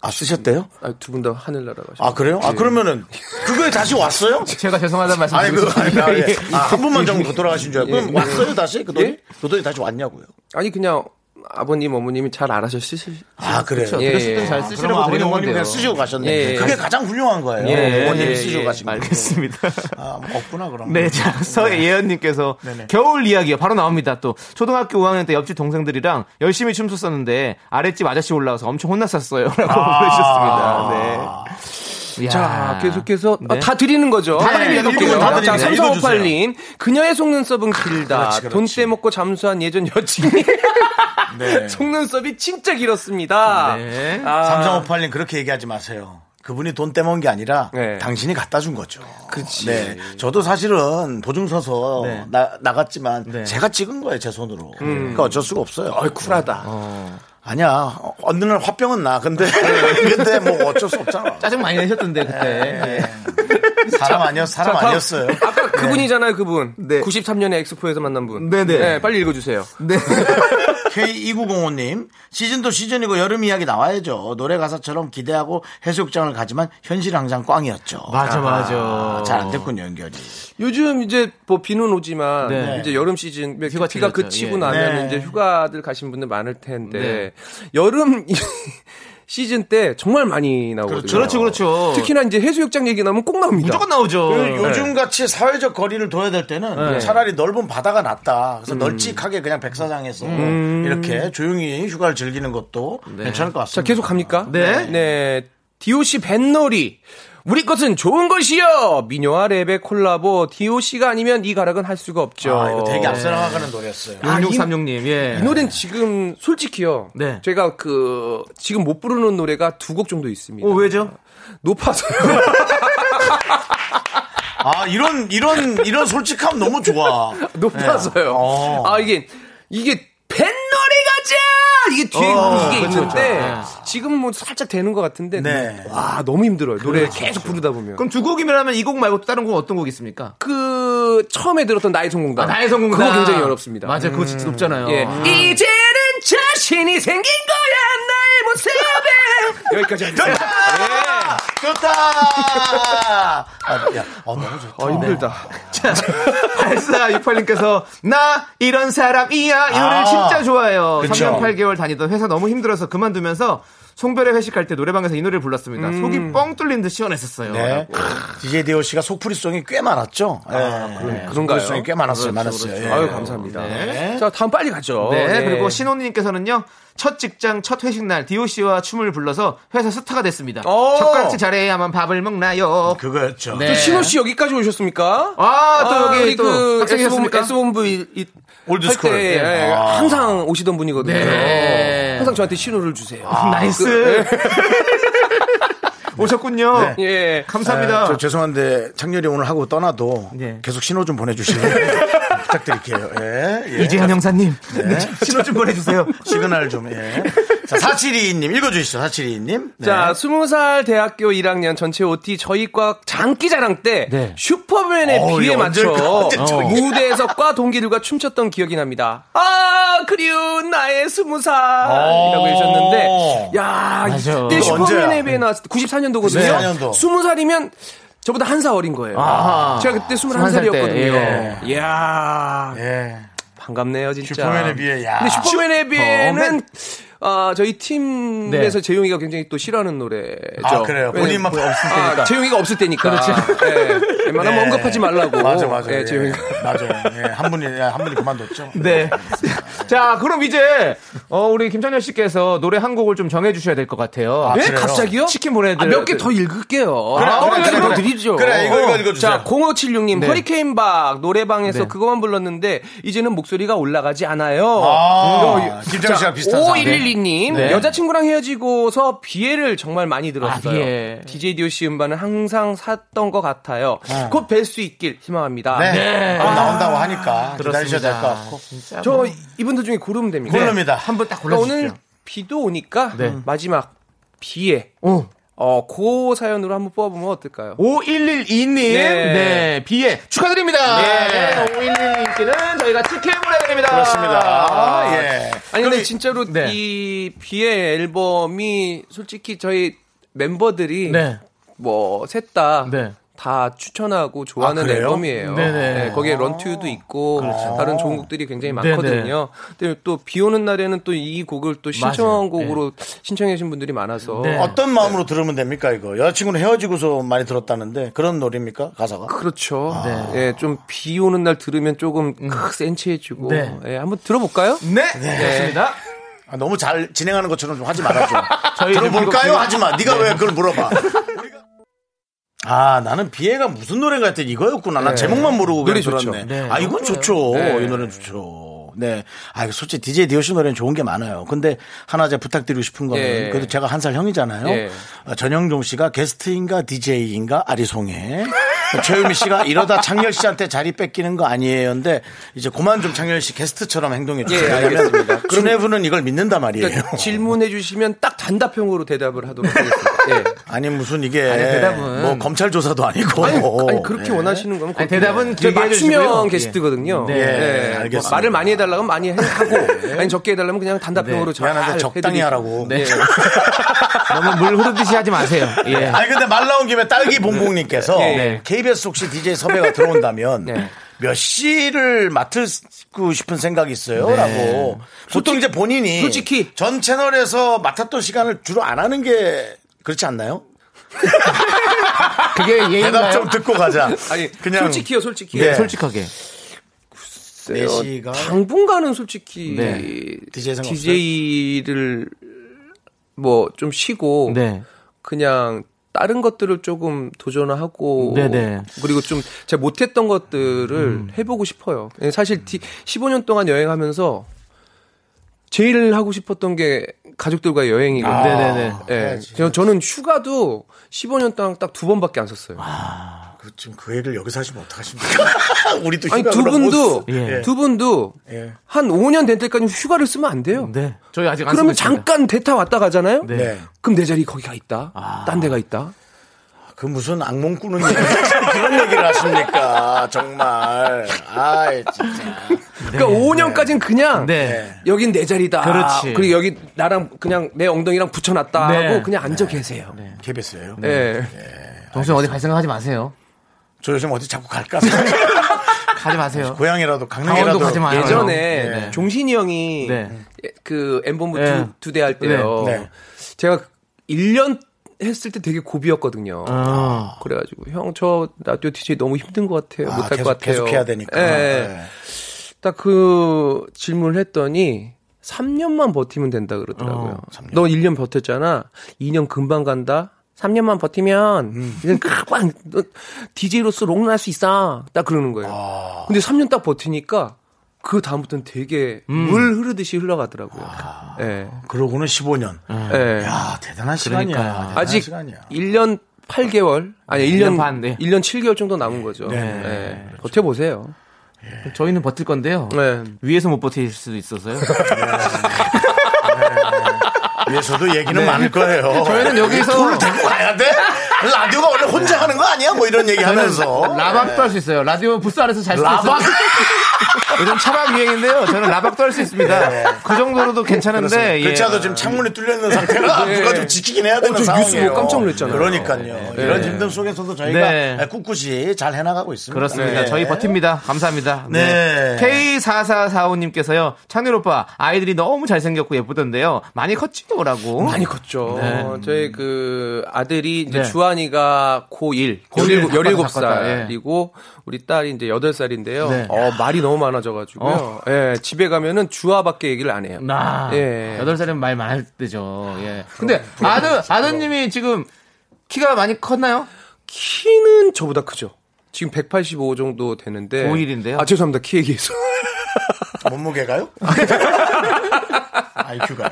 S1: 아 쓰셨대요?
S6: 두분 다 하늘나라 가셨어요.
S1: 아 그래요? 아 그러면은 그거에 다시 왔어요?
S2: 제가 죄송하다는 말씀
S1: 아니 그
S2: 드리겠습니다.
S1: 아니, 아, 예. 아, 한 분만 정도 돌아가신 줄 알고 그럼
S6: 예.
S1: 왔어요 다시 그 돈이?
S6: 예?
S1: 그 돈이 다시 왔냐고요?
S6: 아니 그냥 아버님 어머님이 잘 알아서 쓰시.
S1: 아 그래요.
S2: 그렇죠.
S6: 예,
S2: 드렸을
S6: 예.
S2: 땐잘
S1: 그럼
S2: 쓰시라고
S1: 아버님
S2: 드리는
S1: 어머님. 그냥 쓰시고 가셨네.
S6: 예, 예.
S1: 그게 가장 훌륭한 거예요.
S2: 예,
S1: 어머님이
S2: 예,
S1: 쓰시고
S6: 예.
S1: 가신 거.
S2: 알겠습니다.
S1: 아, 뭐 없구나 그럼.
S2: 네, 자, 서예언님께서
S1: 네네.
S2: 겨울 이야기요. 바로 나옵니다. 또 초등학교 5학년 때 옆집 동생들이랑 열심히 춤췄었는데 아랫집 아저씨 올라와서 엄청 혼났었어요. 라고 보내주셨습니다. 네.
S6: 자, 계속해서 아,
S2: 네.
S6: 다 드리는 거죠.
S2: 다 드립니다.
S6: 읽을게요.
S2: 읽어주세요. 다
S6: 자,
S1: 드립니다. 읽어주세요.
S6: 3358님. 그녀의 속눈썹은 길다.
S1: 그렇지, 그렇지.
S6: 돈 떼먹고 잠수한 예전 여친이.
S1: 네.
S6: 속눈썹이 진짜 길었습니다.
S2: 네.
S6: 아,
S1: 3358님 그렇게 얘기하지 마세요. 그분이 돈 떼먹은 게 아니라
S6: 네.
S1: 당신이 갖다 준 거죠.
S6: 그치.
S1: 네. 저도 사실은 보증 서서
S2: 네.
S1: 나, 나갔지만
S2: 네.
S1: 제가 찍은 거예요, 제 손으로. 그러니까 어쩔 수가 없어요.
S6: 어이, 쿨하다.
S1: 아니야. 어, 어느 날 화병은 나. 근데 근데 뭐 어쩔 수 없잖아.
S2: 짜증 많이 내셨던데, 그때.
S1: 사람 아니었 사람
S6: 자.
S1: 아니었어요.
S6: 아까 그분이잖아요, 그분.
S2: 네.
S6: 93년에 엑스포에서 만난 분.
S2: 네네.
S6: 빨리 읽어주세요.
S2: 네.
S1: K2905님, 시즌도 시즌이고 여름 이야기 나와야죠. 노래 가사처럼 기대하고 해수욕장을 가지만 현실 항상 꽝이었죠.
S2: 맞아, 맞아.
S1: 잘안 됐군요, 연결이.
S6: 요즘 이제 뭐 비는 오지만
S2: 네.
S6: 이제 여름 시즌
S2: 휴가
S6: 비가. 그치고
S2: 예.
S6: 나면
S1: 네.
S6: 이제 휴가들 가신 분들 많을 텐데
S2: 네.
S6: 여름 시즌 때 정말 많이 나오거든요.
S2: 그렇죠, 그렇죠.
S6: 특히나 이제 해수욕장 얘기 나오면 꼭 나옵니다.
S2: 무조건 나오죠.
S1: 그 요즘 같이 사회적 거리를 둬야 될 때는
S2: 네.
S1: 차라리 넓은 바다가 낫다. 그래서
S6: 음.
S1: 널찍하게 그냥 백사장에서 이렇게 조용히 휴가를 즐기는 것도 괜찮을
S6: 것자
S1: 같습니다.
S6: 계속 갑니까?
S2: 네.
S6: 네. DOC 뱃놀이. 우리 것은 좋은 것이요. 미녀와 랩의 콜라보 DOC가 아니면 이 가락은 할 수가 없죠.
S1: 아, 이거 되게 앞서 나가는 노래였어요.
S6: 아, 이-
S2: 6636님, 예.
S6: 이 노래는 지금 솔직히요.
S2: 네.
S6: 제가 그 지금 못 부르는 노래가 두 곡 정도 있습니다.
S2: 어, 왜죠?
S6: 높아서요.
S1: 아, 이런, 이런, 이런 솔직함 너무 좋아.
S6: 높아서요.
S1: 어.
S6: 아 이게 이게 가자 이게 뒤에
S1: 어,
S6: 이게
S2: 그렇죠,
S6: 있는데
S2: 그렇죠.
S6: 지금 뭐 살짝 되는 것 같은데
S1: 네.
S6: 와 너무 힘들어요. 노래 계속 부르다 보면.
S2: 그럼 두 곡이면 이 곡 말고 또 다른 곡 어떤 곡 있습니까?
S6: 그 처음에 들었던 나의 성공담.
S2: 아, 나의 성공담.
S6: 그거 굉장히 어렵습니다.
S2: 맞아, 그거 진짜 높잖아요.
S6: 예.
S2: 아.
S6: 이제는 자신이 생긴 거야 나의 모습에 여기까지 하겠습니다. 예.
S1: 좋다! 아, 야, 어, 너무 좋다.
S6: 아 힘들다.
S2: 자, 8468님께서 나 이런 사람이야 이 노래를
S1: 아,
S2: 진짜 좋아해요.
S1: 그쵸.
S2: 3년 8개월 다니던 회사 너무 힘들어서 그만두면서 송별회 회식할 때 노래방에서 이 노래를 불렀습니다. 속이 뻥 뚫린 듯 시원했었어요.
S1: 네. DJ DOC가 속풀이송이 꽤 많았죠. 아, 네.
S6: 그런가요?
S1: 속풀이송이 꽤 많았어요.
S2: 그렇죠,
S1: 많았어요.
S2: 그렇죠.
S1: 예.
S6: 아유 감사합니다.
S1: 네.
S6: 자 다음 빨리 가죠.
S2: 네, 그리고 신호님께서는요 첫 직장 첫 회식 날 DOC와 춤을 불러서 회사 스타가 됐습니다.
S6: 오.
S2: 젓가락질 잘해야만 밥을 먹나요?
S1: 그거였죠.
S2: 네.
S6: 또 신호 씨 여기까지 오셨습니까?
S2: 아, 또 여기
S6: 우리 또그
S2: 학생이셨습니까?
S6: S본부
S1: 올드스쿨.
S6: 할 때,
S1: 네.
S6: 예,
S1: 아.
S6: 항상 오시던 분이거든요.
S2: 네.
S6: 항상 저한테 신호를 주세요.
S2: nice. 오셨군요.
S1: 네.
S6: 예.
S2: 감사합니다.
S1: 아, 저 죄송한데 창렬이 오늘 하고 떠나도
S2: 네.
S1: 계속 신호 좀 보내주실래요? 부탁드릴게요. 예, 예.
S2: 이재현 형사님
S1: 네.
S2: 신호 좀 보내주세요.
S1: 시그널 좀, 예. 자, 4722님, 읽어주시죠, 4722님. 네.
S6: 자, 스무 살 대학교 1학년 전체 OT 저희과 장기자랑 때
S2: 네.
S6: 슈퍼맨의
S1: 어우, 비애
S6: 맞춰
S1: 저기.
S6: 무대에서 과 동기들과 춤췄던 기억이 납니다. 아, 그리운 나의 스무 살이라고 해주셨는데, 야,
S2: 맞아.
S6: 이때? 슈퍼맨의 비애 나왔을 때 94년도거든요.
S1: 94년도.
S6: 스무 살이면 저보다 한 살 어린 거예요.
S2: 아하.
S6: 제가 그때
S2: 21살 때,
S6: 21살이었거든요.
S2: 예.
S6: 이야,
S1: 예.
S6: 반갑네요, 진짜.
S1: 슈퍼맨에 비해, 야.
S6: 근데 슈퍼맨에 비해는
S2: 슈퍼맨.
S6: 아, 저희 팀에서
S2: 네.
S6: 재용이가 굉장히 또 싫어하는 노래죠.
S1: 아, 그래요? 본인만
S6: 왜냐면
S1: 없을
S6: 아, 재용이가 없을 때니까. 그렇죠. 웬만하면
S1: 네.
S6: 언급하지 말라고.
S1: 맞아, 맞아.
S6: 예,
S1: 예.
S6: 재용이가.
S1: 맞아요. 예, 한 분이, 예, 한 분이 그만뒀죠.
S2: 네. 자, 그럼 이제 어, 우리 김찬현 씨께서 노래 한 곡을 좀 정해주셔야 될 것 같아요.
S1: 아,
S6: 예?
S1: 그래요?
S6: 갑자기요?
S2: 치킨 보내드려-
S6: 아, 몇개 더 읽을게요.
S1: 그래,
S6: 아,
S1: 그래,
S6: 몇개
S1: 그래,
S6: 더
S1: 그래.
S6: 드리죠.
S1: 그래, 이거, 이거 읽어주세요.
S6: 자, 0576님,
S2: 네.
S6: 허리케인 박 노래방에서
S2: 네.
S6: 그거만 불렀는데, 이제는 목소리가 올라가지 않아요.
S1: 아, 김정희 씨랑 비슷한
S6: 5112님,
S2: 네.
S6: 여자친구랑 헤어지고서 비애를 정말 많이 들었어요.
S2: 아, 비애.
S6: DJ 디오씨 음반은 항상 샀던 것 같아요. 곧뵐 수 있길 희망합니다.
S1: 네. 곧 나온다고 하니까 기다리셔야. 될 것 같고.
S6: 저
S2: 뭐-
S6: 이분들 중에 고르면 됩니다.
S1: 고릅니다.
S2: 한분딱
S6: 그러니까
S2: 골라주십시오.
S6: 오늘 비도 오니까
S2: 네.
S6: 마지막 비에
S2: 어.
S6: 어, 그 사연으로 한번 뽑아보면 어떨까요?
S2: 5112님, 네.
S6: 네.
S2: 비에 축하드립니다.
S6: 네.
S2: 5112님께는 저희가 치킨 보내드립니다.
S1: 그렇습니다. 예.
S6: 아니 근데 진짜로
S2: 네.
S6: 이 비의 앨범이 솔직히 저희 멤버들이
S2: 네.
S6: 뭐셋다
S2: 네.
S6: 다 추천하고 좋아하는
S1: 아?
S6: 앨범이에요.
S2: 네네.
S6: 네, 거기에 런투도 있고 다른 좋은 곡들이 굉장히. 많거든요. 근데 또 비 오는 날에는 또 이 곡을 또. 신청곡으로 신청해 주신 분들이 많아서
S2: 네.
S1: 어떤 마음으로 들으면 됩니까, 이거? 여자친구는 헤어지고서 많이 들었다는데, 그런 노래입니까, 가사가?
S6: 그렇죠. 예, 좀비 오는 날 들으면 조금 크 센치해지고.
S2: 네.
S6: 예, 한번 들어볼까요?
S2: 네. 좋습니다.
S1: 아, 너무 잘 진행하는 것처럼 좀 하지 말아줘. 들어볼까요? 하지 마. 네가 왜 그걸 물어봐. 아, 나는 비애가 무슨 노래인가 했더니 이거였구나. 난
S6: 네.
S1: 제목만 모르고 그냥
S6: 노래 좋죠.
S1: 들었네.
S2: 네.
S1: 아, 이건 좋죠.
S6: 네.
S1: 이 노래는 좋죠. 네. 아, 이거 솔직히 DJ 디오씨 노래는 좋은 게 많아요. 근데 하나 제가 부탁드리고 싶은 거는
S6: 예.
S1: 그래도 제가 한 살 형이잖아요.
S6: 예.
S1: 어, 전영종 씨가 게스트인가 DJ인가 아리송해. 최유미 씨가 이러다 창렬 씨한테 자리 뺏기는 거 아니에요. 근데 이제 그만 좀 창렬 씨 게스트처럼 행동해 주세요.
S6: 예, 알겠습니다.
S1: 수뇌부는 이걸 믿는단 말이에요.
S6: 그러니까 질문해 주시면 딱 단답형으로 대답을 하도록 하겠습니다. 예.
S1: 아니 무슨 이게
S2: 아니, 대답은-
S1: 뭐 검찰 조사도 아니고
S6: 아니, 아니, 그렇게
S1: 예.
S6: 원하시는 거면
S2: 아니, 대답은 예.
S6: 게스트거든요.
S2: 네.
S1: 예,
S6: 뭐
S1: 알겠습니다.
S6: 말을 많이 해달라 면 많이 해- 하고 아니 적게 해달라면 그냥 단답형으로 잘
S1: 미안한데 적당히
S6: 해드리고.
S1: 하라고.
S6: 네.
S2: 너무 물 흐르듯이 하지 마세요. 예.
S1: 아니 근데 말 나온 김에 딸기 봉봉님께서
S6: 예.
S1: KBS 혹시 DJ 섭외가 들어온다면
S6: 네.
S1: 몇 시를 맡고 싶은 생각이 있어요?라고 보통 이제 본인이
S6: 솔직히.
S1: 전 채널에서 맡았던 시간을 주로 안 하는 게 그렇지 않나요?
S2: 그게
S1: 대답
S2: 예인가요?
S1: 좀 듣고 가자.
S6: 아니
S1: 그냥
S6: 솔직히요, 솔직히.
S1: 네.
S2: 솔직하게.
S1: 네 시가
S6: 당분간은 솔직히
S2: 네.
S1: DJ
S6: DJ를 뭐 좀 쉬고
S2: 네.
S6: 그냥 다른 것들을 조금 도전하고
S2: 네네.
S6: 그리고 좀 제가 못했던 것들을 해보고 싶어요. 사실 디- 15년 동안 여행하면서 제일 하고 싶었던 게 가족들과 여행이거든요.
S2: 네네네.
S6: 예.
S1: 해야지.
S6: 저- 저는 휴가도 15년 동안 딱 두 번밖에 안 썼어요.
S1: 그, 지금 그 얘기를 여기서 하시면 어떡하십니까? 우리도
S6: 아니
S1: 휴가
S6: 두 분도
S1: 쓰-
S2: 예.
S6: 두 분도
S1: 예.
S6: 한 5년 된 때까지 휴가를 쓰면 안 돼요.
S2: 네. 저희 아직 안
S6: 그러면. 잠깐 대타 왔다 가잖아요.
S2: 네.
S1: 네.
S6: 그럼 내 자리 거기가 있다. 딴 데가 있다.
S1: 그 무슨 악몽 꾸는 얘기 그런 얘기를 하십니까? 정말. 아이 진짜.
S6: 그러니까 5년까지는 그냥
S2: 네.
S6: 여긴 내 자리다.
S2: 그렇지.
S6: 그리고 여기 나랑 그냥 내 엉덩이랑 붙여놨다
S2: 네.
S6: 하고 그냥 앉아 계세요.
S1: KBS예요.
S6: 예.
S2: 동생 어디 갈 생각하지 마세요.
S1: 저 요즘 어디 자꾸 갈까?
S2: 가지 마세요.
S1: 고향이라도 강릉이라도
S2: 가지 마요.
S6: 예전에
S2: 네.
S6: 종신이 형이
S2: 네.
S6: 그 엠본부
S2: 네.
S6: 두대 할 때요.
S1: 네. 네.
S6: 제가 1년 했을 때 되게 고비였거든요.
S2: 어.
S6: 그래가지고 형 저 라디오 DJ 너무 힘든 것 같아요.
S1: 아,
S6: 못할
S1: 계속,
S6: 것 같아요.
S1: 계속 해야 되니까.
S6: 예.
S1: 네.
S6: 딱그 질문을 했더니 3년만 버티면 된다 그러더라고요.
S1: 어, 3년.
S6: 너 1년 버텼잖아. 2년 금방 간다. 3년만 버티면
S1: 음.
S6: 이제 꽉 DJ로서 롱날 수 있어. 딱 그러는 거예요.
S1: 아.
S6: 근데 3년 딱 버티니까 그 다음부터는 되게
S1: 음.
S6: 물 흐르듯이 흘러가더라고요.
S1: 아.
S6: 예.
S1: 그러고는 15년.
S6: 예.
S1: 야 대단한 시간이야. 대단한
S6: 아직
S1: 시간이야.
S6: 1년 8개월 아니 1년
S2: 1년 반, 네.
S6: 1년 7개월 정도 남은 거죠.
S1: 네.
S6: 예. 버텨보세요.
S2: 저희는 버틸 건데요.
S6: 네.
S2: 위에서 못 버틸 수도 있어서요.
S1: 위에서도 얘기는 많을 거예요.
S2: 네. 저희는 여기서
S1: 둘을 데리고 가야 돼? 라디오가 원래 혼자 하는 거 아니야? 뭐 이런 얘기 하면서.
S2: 라박도 할 수 있어요. 라디오 부스 안에서 잘 수도 있어요.
S1: 라박?
S2: 요즘 차박 유행인데요. 저는 라박도 할 수 있습니다. 그 정도로도 괜찮은데. 예.
S1: 그렇지 않아도 지금 창문이 뚫려 있는 상태라 누가 좀 지키긴 해야 되는
S6: 어, 저
S1: 상황이에요.
S6: 뉴스 깜짝 놀랐잖아요.
S1: 그러니까요. 이런 힘듦 속에서도 저희가
S2: 네.
S1: 꿋꿋이 잘 해나가고 있습니다.
S2: 그렇습니다.
S1: 네.
S2: 저희 버팁니다. 감사합니다.
S1: 네.
S2: K4445님께서요. 창렬 오빠, 아이들이 너무 잘생겼고 예쁘던데요. 많이 컸지요? 라고.
S6: 많이 컸죠.
S2: 네.
S6: 저희 그 아들이 이제
S2: 네.
S6: 주한이가 고1,
S2: 고1
S6: 17,
S2: 다 컸다, 예.
S6: 17살이고 우리 딸이 이제 8살인데요.
S2: 네.
S6: 어, 말이 너무 많아져가지고요.
S2: 어.
S6: 예, 집에 가면은 주아밖에 얘기를 안 해요.
S2: 나.
S6: 예.
S2: 여덟 살이면 말 많을 때죠. 예. 근데 아들, 아드님이 지금 키가 많이 컸나요?
S6: 키는 저보다 크죠. 지금 185 정도 되는데.
S2: 고1인데요?
S6: 아, 죄송합니다. 키 얘기해서.
S1: 몸무게가요? IQ가요?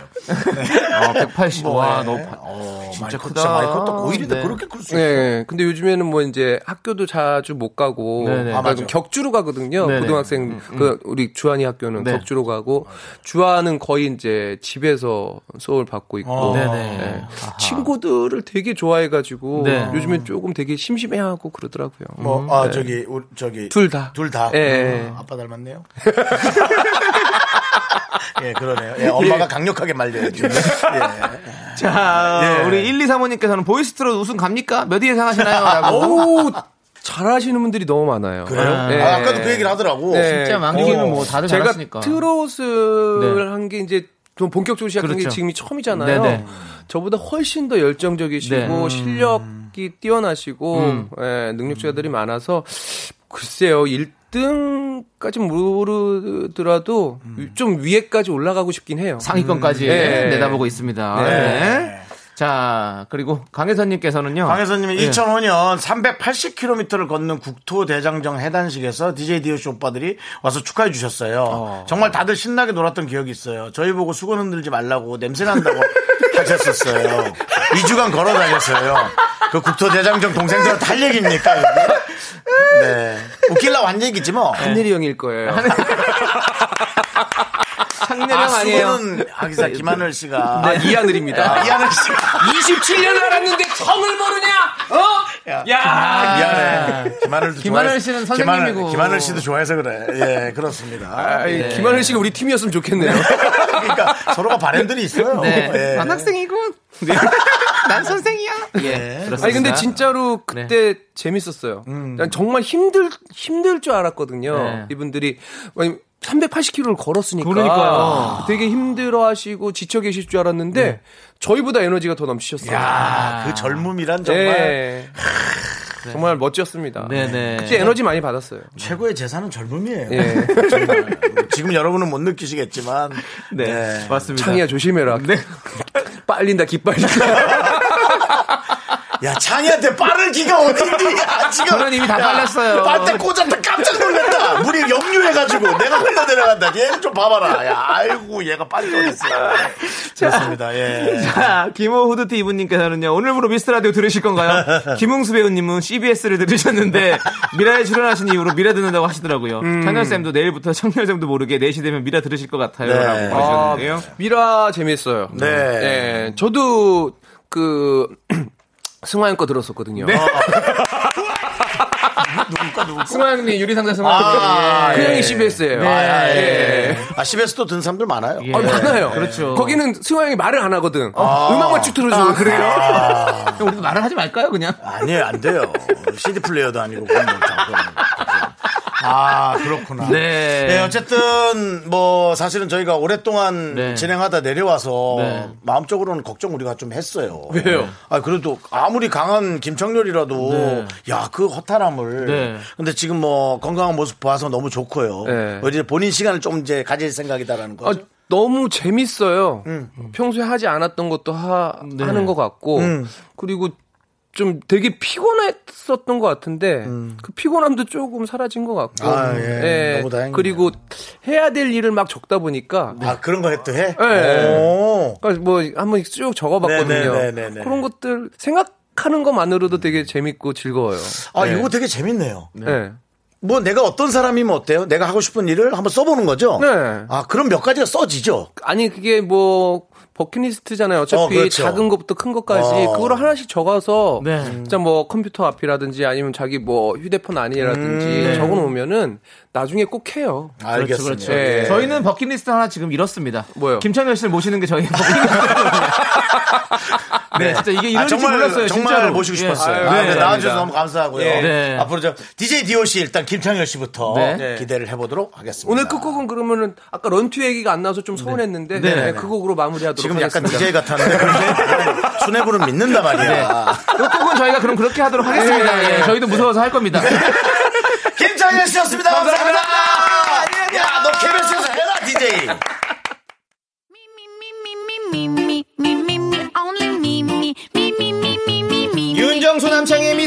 S2: 어, 180. 와, 너무. 파-
S1: 어,
S2: 진짜
S1: 컸-
S2: 크다.
S1: 진짜 많이 컸다. 고1인데
S2: 네.
S1: 그렇게 클 수 있어.
S6: 네, 근데 요즘에는 뭐 이제 학교도 자주 못 가고
S2: 네네.
S6: 그러니까
S1: 아, 맞아.
S6: 격주로 가거든요.
S2: 네네.
S6: 고등학생 그 우리 주한이 학교는
S2: 네.
S6: 격주로 가고 주한은 거의 이제 집에서 수업을 받고 있고
S1: 어.
S2: 네네.
S6: 네.
S2: 아하.
S6: 친구들을 되게 좋아해 가지고
S2: 네.
S6: 요즘에 조금 되게 심심해하고 그러더라고요.
S1: 뭐, 아, 저기, 우리, 저기.
S6: 네. 둘 다.
S1: 둘 다.
S6: 예.
S1: 어, 아빠 닮았네요. 예, 그러네요. 예, 엄마가 강력하게 말려야죠. 예.
S2: 자,
S1: 예.
S2: 우리 1, 2, 3호님께서는 보이스트롯 우승 갑니까? 몇 위 예상하시나요? 라고.
S6: 오, 잘하시는 분들이 너무 많아요.
S1: 그래요?
S6: 네.
S1: 아, 아까도 그 얘기를 하더라고.
S6: 네.
S2: 진짜 만기는
S1: 어.
S2: 뭐 다들
S6: 제가
S2: 잘하시니까.
S6: 트롯을
S2: 네.
S6: 한게 이제 좀 본격적으로 시작한 게
S2: 그렇죠.
S6: 지금이 처음이잖아요.
S2: 네네.
S6: 저보다 훨씬 더 열정적이시고
S2: 네.
S6: 실력이 뛰어나시고
S2: 음.
S6: 예, 능력자들이 많아서 글쎄요 1 등까지 모르더라도 좀 위에까지 올라가고 싶긴 해요.
S2: 상위권까지
S6: 네.
S2: 내다보고 있습니다.
S6: 네.
S2: 네. 자, 그리고 강혜선님께서는요.
S1: 강혜선님이
S2: 예.
S1: 2005년 380km를 걷는 국토대장정 해단식에서 DJ 디오쇼 오빠들이 와서 축하해 주셨어요. 정말 다들 신나게 놀았던 기억이 있어요. 저희 보고 수건 흔들지 말라고 냄새 난다고 하셨었어요. 2주간 걸어 다녔어요. 그 국토대장정 동생들한테 할 얘기입니까? 네. 웃길라 고 한 얘기지 뭐.
S6: 한일이 형일 거예요.
S2: 상렬형
S1: 아,
S2: 아니에요.
S1: 수건은 하기사 김하늘 씨가.
S6: 네, 이하늘입니다.
S1: 이하늘 씨가.
S6: 27년 알았는데 성을 모르냐? 어?
S1: 야,
S6: 야.
S1: 미안해. 김하늘도
S2: 김하늘
S1: 좋아해서-
S2: 씨는 선생님이고.
S1: 김하늘, 김하늘 씨도 좋아해서 그래. 예, 그렇습니다.
S6: 아이, 김하늘 씨가 우리 팀이었으면 좋겠네요.
S1: 그러니까 서로가 바램들이 있어요.
S2: 네.
S1: 예.
S2: 난 학생이군. 난 선생이야. 예. 그렇습니다.
S6: 아니 근데 진짜로 그때 재밌었어요. 난 정말 힘들 힘들 줄 알았거든요.
S2: 네.
S6: 이분들이 380km를 걸었으니까
S2: 그러니까요.
S6: 되게 힘들어하시고 지쳐 계실 줄 알았는데 저희보다 에너지가 더 넘치셨어요.
S1: 야, 그 젊음이란 정말
S6: 네. 정말 멋졌습니다.
S2: 네네.
S6: 그때 에너지 많이 받았어요.
S1: 최고의 재산은 젊음이에요.
S6: 예.
S1: 정말. 지금 여러분은 못 느끼시겠지만.
S2: 네. 맞습니다.
S6: 창이야 조심해라. 빨린다 기빨린다.
S1: 야, 창희한테 빠를 기가 어딘지. 야, 지금.
S2: 저는 이미 다 빨렸어요.
S1: 빨대 꽂았다 깜짝 놀랐다. 물이 역류해가지고 내가 흘러 내려간다. 얘 좀 봐봐라. 야, 아이고, 얘가 빨리 어딨어. 그렇습니다. 예.
S2: 자, 김호 후드티 이분님께서는요, 오늘부로 미스터 라디오 들으실 건가요? 김웅수 배우님은 CBS를 들으셨는데, 미라에 출연하신 이후로 미라 듣는다고 하시더라고요. 청년쌤도 내일부터 청년쌤도 모르게 4시 되면 미라 들으실 것 같아요.
S1: 네.
S2: 라고
S6: 아,
S2: 하셨는데요.
S6: 미라 재밌어요.
S1: 네.
S6: 예, 저도 그 승화형 거 들었었거든요.
S2: 승화형님 유리상자 승화.
S1: 아,
S6: 그
S1: 예.
S6: 형이 CBS예요.
S2: 네.
S1: 아, 예.
S6: 예.
S1: 아, CBS도 든 사람들 많아요.
S2: 예.
S6: 아, 많아요.
S2: 그렇죠.
S6: 거기는 승화형이 말을 안 하거든. 음악만 쭉 들어줘. 그래요?
S2: 그럼 우리도 말을 하지 말까요, 그냥?
S1: 아니에요, 안 돼요. CD 플레이어도 아니고. 그건 뭐, 다 그건. 아, 그렇구나.
S2: 네.
S1: 네, 어쨌든 뭐 사실은 저희가 오랫동안
S2: 네.
S1: 진행하다 내려와서
S2: 네.
S1: 마음적으로는 걱정 우리가 좀 했어요.
S6: 왜요?
S1: 아 그래도 아무리 강한 김청렬이라도
S2: 네.
S1: 야 그 허탈함을.
S2: 네.
S1: 근데 지금 뭐 건강한 모습 봐서 너무 좋고요.
S6: 네.
S1: 이제 본인 시간을 좀 이제 가질 생각이다라는
S6: 아,
S1: 거죠.
S6: 너무 재밌어요. 평소에 하지 않았던 것도 하,
S2: 네.
S6: 하는 것 같고.
S1: 음.
S6: 그리고 좀 되게 피곤했었던 것 같은데 그 피곤함도 조금 사라진 것 같고.
S1: 아, 예. 너무 다행이네요.
S6: 그리고 해야 될 일을 막 적다 보니까
S1: 아 그런 거 해도 해?
S6: 네.
S1: 오.
S6: 그러니까 뭐 한번 쭉 적어봤거든요.
S1: 네네네네네.
S6: 그런 것들 생각하는 것만으로도 되게 재밌고 즐거워요.
S1: 아
S6: 네.
S1: 이거 되게 재밌네요.
S6: 네.
S1: 뭐 내가 어떤 사람이면 어때요? 내가 하고 싶은 일을 한번 써보는 거죠?
S6: 네.
S1: 아, 그럼 몇 가지가 써지죠?
S6: 아니 그게 뭐 버킷리스트잖아요. 어차피
S1: 어, 그렇죠.
S6: 작은 것부터 큰 것까지
S1: 어.
S6: 그거를 하나씩 적어서
S2: 네.
S6: 진짜 뭐 컴퓨터 앞이라든지 아니면 자기 뭐 휴대폰 안이라든지 적어 놓으면면 나중에 꼭 해요.
S1: 알겠습니다.
S2: 그렇죠.
S6: 예.
S2: 저희는 버킷리스트 하나 지금 이뤘습니다.
S6: 뭐요?
S2: 김창렬 씨를 모시는 게 저희 버킷리스트거든요. 네, 진짜 이게 이런
S1: 아,
S2: 줄
S1: 정말,
S2: 몰랐어요.
S1: 정말
S2: 진짜로.
S1: 모시고
S2: 예.
S1: 싶었어요.
S6: 아유,
S1: 아, 네,
S6: 감사합니다.
S1: 나와주셔서 너무 감사하고요.
S6: 예.
S2: 네.
S1: 앞으로 저 DJ DOC 일단 김창렬 씨부터
S2: 네.
S1: 기대를 해보도록 하겠습니다.
S6: 오늘 끝곡은 그러면은 아까 런투 얘기가 안 나와서 좀 서운했는데
S2: 네.
S6: 네, 그 곡으로 마무리하도록
S1: 지금 약간
S6: 하겠습니다.
S1: DJ 같았는데 그런데 수뇌부는 믿는다 말이야.
S2: 끝곡은 저희가 그럼 그렇게 하도록 하겠습니다. 예, 저희도 무서워서 할 겁니다.
S1: 김창렬 씨였습니다.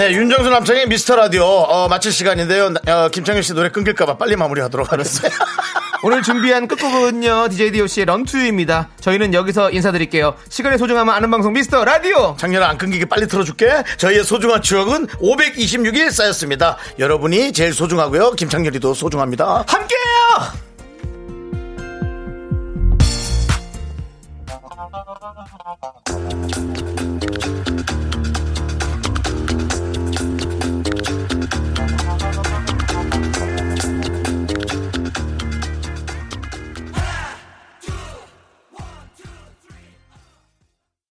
S1: 네, 윤정수 남창희의 미스터 라디오 어, 마칠 시간인데요. 어, 김창렬 씨 노래 끊길까봐 빨리 마무리하도록 하겠습니다.
S2: 오늘 준비한 끝곡은요, DJ DOC의 Run To You입니다. 저희는 여기서 인사드릴게요. 시간의 소중함을 아는 방송 미스터 라디오!
S1: 작년에 안 끊기게 빨리 틀어줄게. 저희의 소중한 추억은 526일 쌓였습니다. 여러분이 제일 소중하고요. 김창렬이도 소중합니다.
S2: 함께해요!